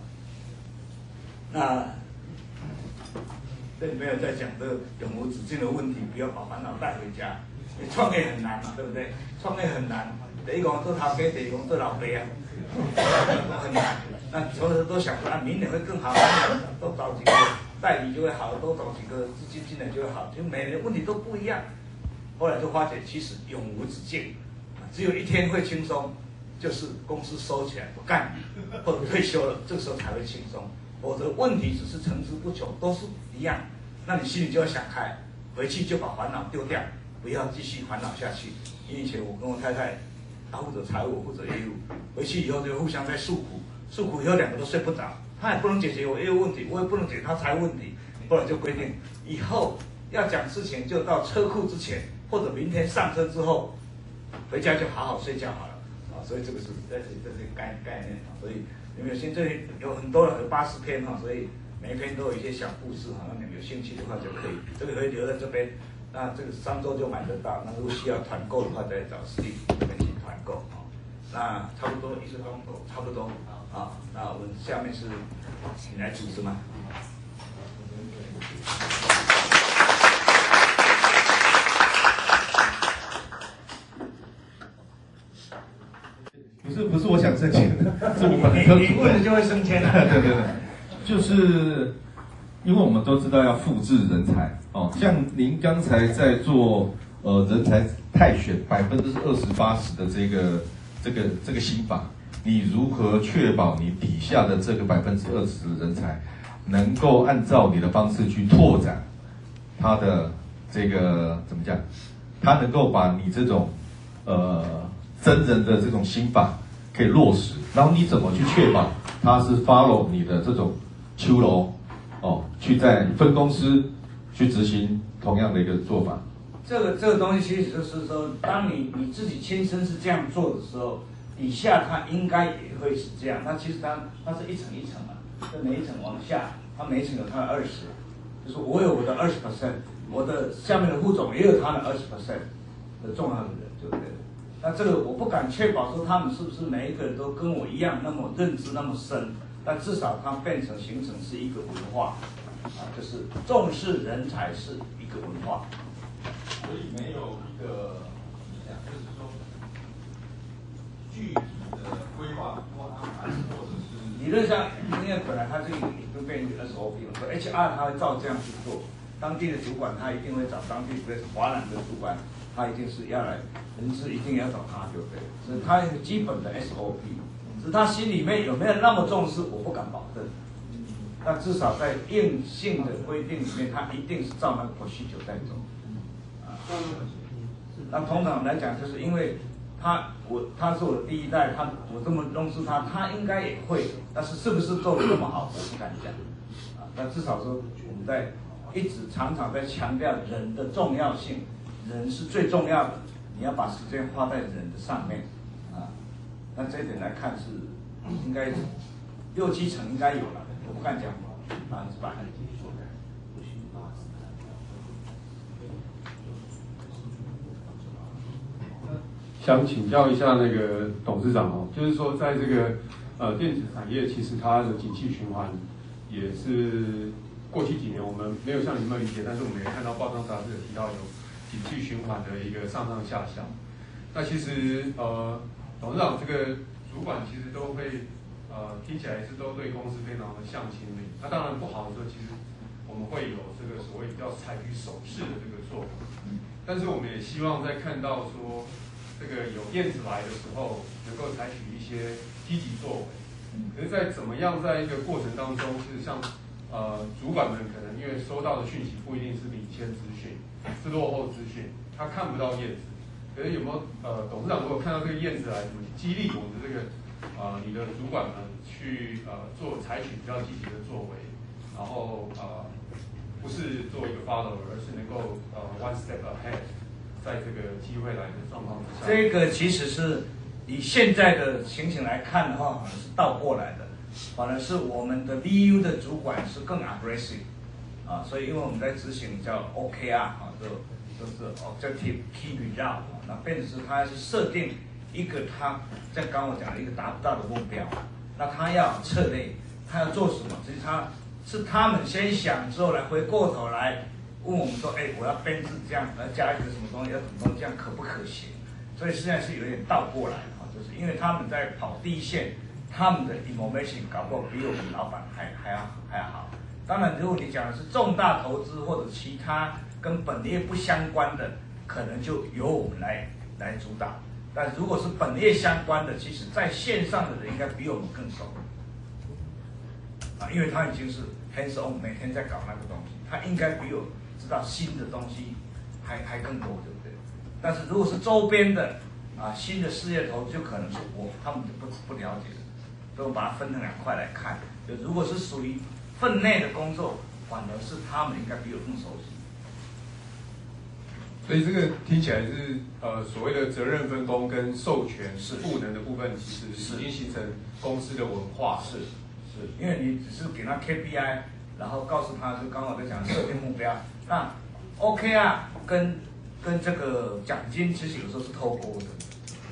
那这里面有在讲这个永无止境的问题，不要把烦恼带回家。你创业很难嘛，对不对？创业很难，第一个做头家，第二个做老板啊，都很难。那所有人都想说啊，明年会更好，多找几个代理就会好，多找几个资金进来就会好，就每年问题都不一样。后来就发觉，其实永无止境，只有一天会轻松，就是公司收起来不干，或者退休了，这个时候才会轻松。否则问题只是层出不穷，都是一样。那你心里就要想开，回去就把烦恼丢掉。不要继续烦恼下去，以前我跟我太太，她负责财务，我负责业务，回去以后就互相在诉苦，诉苦以后两个都睡不着，她也不能解决我业务问题，我也不能解决她财务问题，后来就规定以后要讲事情就到车库之前，或者明天上车之后，回家就好好睡觉好了，啊，所以这个是这是这是概概念啊，所以你们有兴趣有很多有八十篇哈，所以每一篇都有一些小故事哈，那你们有兴趣的话就可以，这个可以留在这边。那这个商周就买得到，那如果需要团购的话，再找 Steve 这边去团购啊。那差不多一分钟头，差不多啊。那我们下面是你来主持吗？不是不是我想升迁的，是我们你你问了就会升迁 的，对对对，就是因为我们都知道要复制人才哦，像您刚才在做呃人才汰选百分之二十八十的这个这个这个心法，你如何确保你底下的这个百分之二十的人才能够按照你的方式去拓展他的这个怎么讲？他能够把你这种呃真人的这种心法可以落实，然后你怎么去确保他是 follow 你的这种秋楼？哦，去在分公司去执行同样的一个做法。这个这个东西其实就是说，当你你自己亲身是这样做的时候，底下他应该也会是这样。那其实他他是一层一层嘛，这每一层往下，他每一层有他的二十，就是我有我的二十 percent，我的下面的副总也有他的二十 percent 的重要的人，对不对？那这个我不敢确保说他们是不是每一个人都跟我一样那么认知那么深。但至少它变成形成是一个文化，啊，就是重视人才是一个文化，所以没有一个就是说具体的规划或安排，或者是理论上，因为本来它这个已经变成 SOP 了，说 HR 他会照这样去做，当地的主管他一定会找当地的华南的主管，他一定是要来，人是一定要找他，对不对？所以他有基本的 SOP。是他心里面有没有那么重视，我不敢保证。但至少在硬性的规定里面，他一定是照那个 procedure 在走。啊，那通常来讲，就是因为他我他是我的第一代，他我这么重视他，他应该也会。但是是不是做的那么好，我不敢讲。啊，但至少说我们在一直常常在强调人的重要性，人是最重要的，你要把时间花在人的上面。啊那这一点来看是应该六七成应该有了，我不敢讲百分之百。想请教一下那个董事长哦，就是说在这个呃电子产业，其实它的景气循环也是过去几年我们没有像你们理解，但是我们也看到报章杂志有提到有景气循环的一个上上下下。那其实呃。董事长，这个主管其实都会，呃，听起来是都对公司非常的向心力。那当然不好的时候，其实我们会有这个所谓要采取手势的这个做法。但是我们也希望在看到说，这个有电子来的时候，能够采取一些积极作为。可是，在怎么样在一个过程当中，其实像呃主管们可能因为收到的讯息不一定是领先资讯，是落后资讯，他看不到燕子。可是有没有呃，董事长如果看到这个燕子来，怎么激励我们的这个呃，你的主管们去呃做采取比较积极的作为，然后呃，不是做一个 follower，而是能够呃 one step ahead，在这个机会来的状况之下。这个其实是以现在的情形来看的话，好像是倒过来的，反而是我们的 BU 的主管是更 aggressive 啊，所以因为我们在执行叫 OKR 啊，就就是 objective key result。那变成是他要去设定一个他在刚我讲的一个达不到的目标，那他要策略，他要做什么？其实他是他们先想之后来回过头来问我们说，哎，我要编制这样，要加一个什么东西，要怎么东西，这样可不可行？所以现在是有点倒过来啊，就是因为他们在跑第一线，他们的 information 搞不好比我们老板还还要还要好。当然，如果你讲的是重大投资或者其他跟本业不相关的。可能就由我们来来主导，但如果是本业相关的，其实在线上的人应该比我们更熟啊，因为他已经是 hands on，每天在搞那个东西，他应该比我知道新的东西还还更多，对不对？但是如果是周边的啊新的事业头，就可能是我他们就不不了解的，所以我把它分成两块来看，就如果是属于分内的工作，反而是他们应该比我更熟悉。所以这个听起来是呃所谓的责任分工跟授权是赋能的部分，其实是已经形成公司的文化。是是，因为你只是给他 KPI，然后告诉他就刚好在讲设定目标。那 OK 啊，跟跟这个奖金其实有时候是脱钩的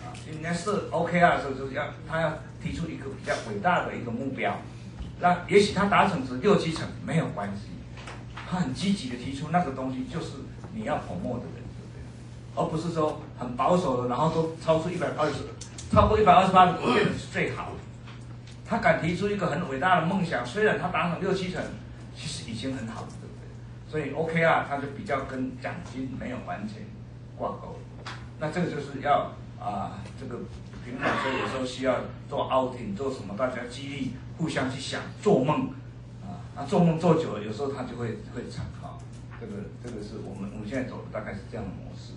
啊。应该是 OK 啊的时候，就是要他要提出一个比较伟大的一个目标。那也许他达成只六七成没有关系，他很积极的提出那个东西，就是你要 promote 的人。而不是说很保守的，然后都超出一百二十，超过一百二十八的不见得是最好的。他敢提出一个很伟大的梦想，虽然他达成六七成，其实已经很好了，对不对？所以 OK 啊，他就比较跟奖金没有完全挂钩。那这个就是要啊，这个平常所以有时候需要做 outing 做什么，大家激励，互相去想，做梦啊，那做梦做久了，有时候他就会会长哈。这个这个是我们我们现在走的大概是这样的模式。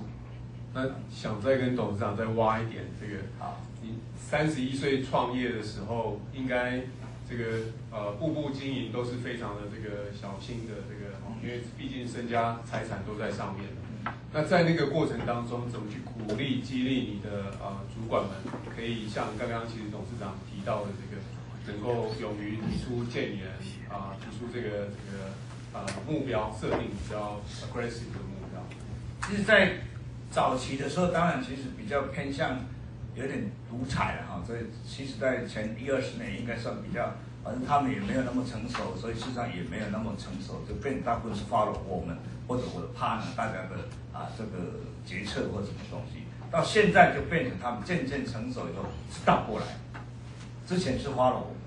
那想再跟董事长再挖一点这个，好，你三十一岁创业的时候，应该这个呃步步经营都是非常的这个小心的这个，因为毕竟身家财产都在上面。那在那个过程当中，怎么去鼓励激励你的呃主管们，可以像刚刚其实董事长提到的这个，能够勇于提出建言啊，提出这个这个呃目标设定比较 aggressive 的目标。其实，在早期的时候，当然其实比较偏向有点独裁了哈，所以其实在前一二十年应该算比较，反正他们也没有那么成熟，所以市场也没有那么成熟，就变大部分是 follow 我们或者我的 partner 大家的啊这个决策或什么东西，到现在就变成他们渐渐成熟以后是倒过来，之前是 follow 我们，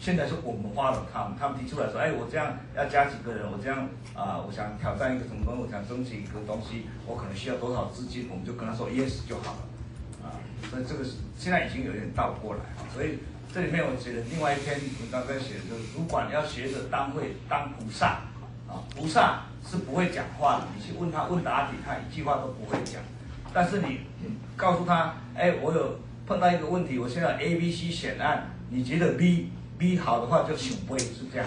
现在是我们花了他们，他们提出来说，哎，我这样要加几个人，我这样。啊，我想挑战一个什么东西，我想争取一个东西，我可能需要多少资金，我们就跟他说 yes 就好了，啊，所以这个是现在已经有点倒过来啊，所以这里面我写的另外一篇文章在写的就是，主管要学着当会当菩萨，啊，菩萨是不会讲话的，你去问他问答题，他一句话都不会讲，但是你告诉他，哎，我有碰到一个问题，我现在 A、B、C 选案，你觉得 B B 好的话就选 B 是这样。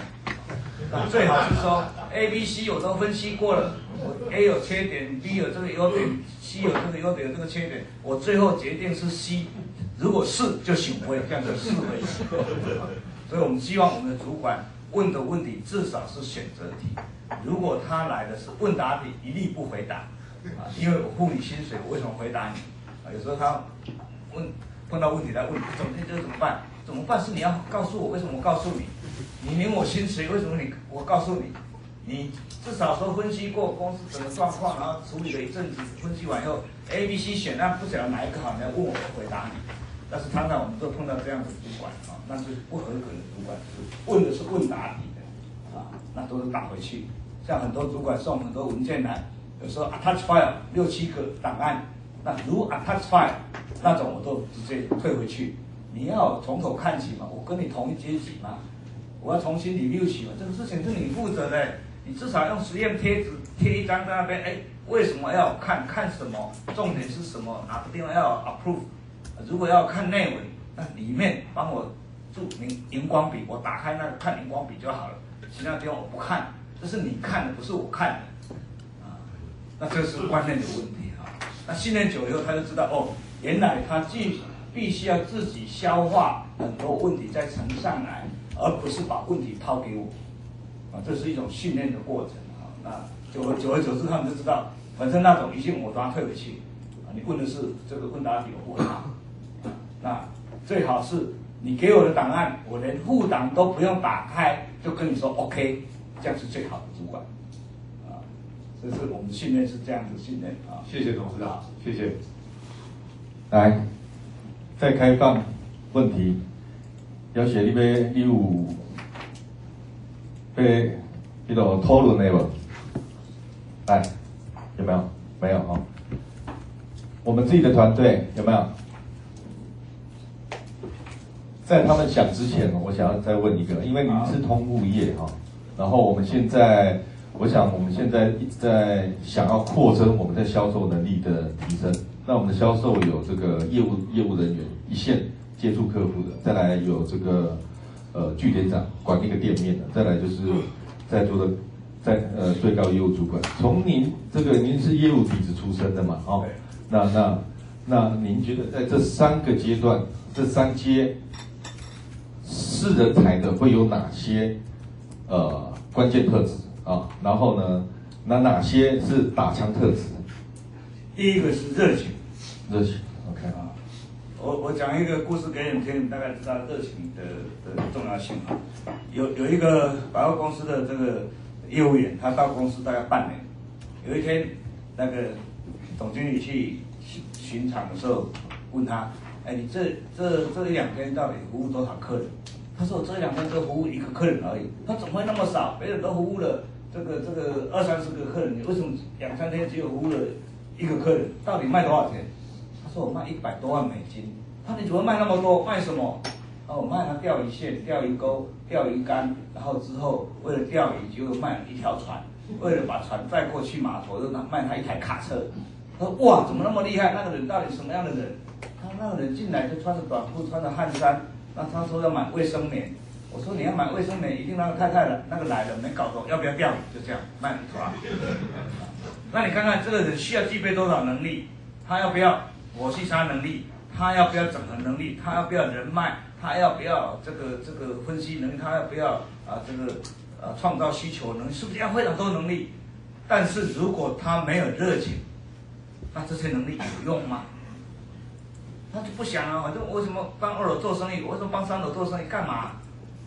那最好是说 A、B、C 我都分析过了，我 A 有缺点，B 有这个优点，C 有这个优点，有这个缺点，我最后决定是 C。如果是就行为这样就是为。所以我们希望我们的主管问的问题至少是选择题。如果他来的是问答题，一律不回答啊，因为我付你薪水，我为什么回答你啊？有时候他问碰到问题来问，怎么这怎么办？怎么办？是你要告诉我为什么我告诉你？你领我薪水，为什么你？我告诉你，你至少说分析过公司整个状况，然后处理了一阵子，分析完以后，A、B、C 选案不晓得哪一个好，你要问我，回答你。但是常常我们都碰到这样的主管啊，那是不合格的主管，问的是问答题的啊，那都是打回去。像很多主管送很多文件来，有时候 attach file 六七个档案，那如 attach file 那种我都直接退回去。你要从头看起嘛，我跟你同一阶级嘛。我要重新 review 起嘛，这个事情是你负责的，你至少用实验贴纸贴一张在那边，哎，为什么要看看什么？重点是什么？哪个地方要 approve？如果要看内文，那里面帮我注明荧光笔，我打开那个看荧光笔就好了，其他地方我不看，这是你看的，不是我看的，啊，那这是观念的问题啊。那训练久了以后，他就知道哦，原来他既必须要自己消化很多问题再呈上来。而不是把问题抛给我，啊，这是一种训练的过程啊。那久而久而久之，他们就知道，反正那种一信我都要退回去，啊，你问的是这个问答题，我不会答。那最好是你给我的档案，我连副档都不用打开，就跟你说 OK，这样是最好的主管。啊，这是我们的训练是这样子训练啊。谢谢董事长，谢谢。来，再开放问题。要写你要你有被这种讨论的不？来，有没有？没有哈。我们自己的团队有没有？在他们想之前，我想要再问一个，因为您是通物业哈，然后我们现在，我想我们现在一直在想要扩增我们在销售能力的提升。那我们的销售有这个业务业务人员一线。接触客户的，再来有这个呃据点长管那个店面的，再来就是在座的在呃最高业务主管。从您这个您是业务底子出身的嘛？哦，那那那您觉得在这三个阶段，这三阶是人才的会有哪些呃关键特质啊？然后呢，那哪些是打枪特质？第一个是热情，热情。我我讲一个故事给你们听，你们大概知道热情的的重要性啊。有有一个百货公司的这个业务员，他到公司大概半年。有一天，那个总经理去巡巡场的时候，问他：“哎，你这这这一两天到底服务多少客人？”他说我这两天都服务一个客人而已，他怎么会那么少？别人都服务了这个这个二三十个客人，你为什么两三天只有服务了一个客人？到底卖多少钱？说我卖一百多万美金。他你怎么卖那么多？卖什么？哦，我卖了钓鱼线、钓鱼钩、钓鱼竿，然后之后为了钓鱼就卖了一条船，为了把船载过去码头，又卖他一台卡车。他说哇，怎么那么厉害？那个人到底什么样的人？他那个人进来就穿着短裤，穿着汗衫。那他说要买卫生棉，我说你要买卫生棉，一定那个太太了，那个来了没搞懂，要不要钓？就这样卖你抓。那你看看这个人需要具备多少能力？他要不要活西沙能力？他要不要整合能力？他要不要人脉？他要不要这个这个分析能力？他要不要啊这个呃创造需求能力？是不是要非常多能力？但是如果他没有热情，那这些能力有用吗？他就不想啊，反正为什么帮二楼做生意？为什么帮三楼做生意？干嘛？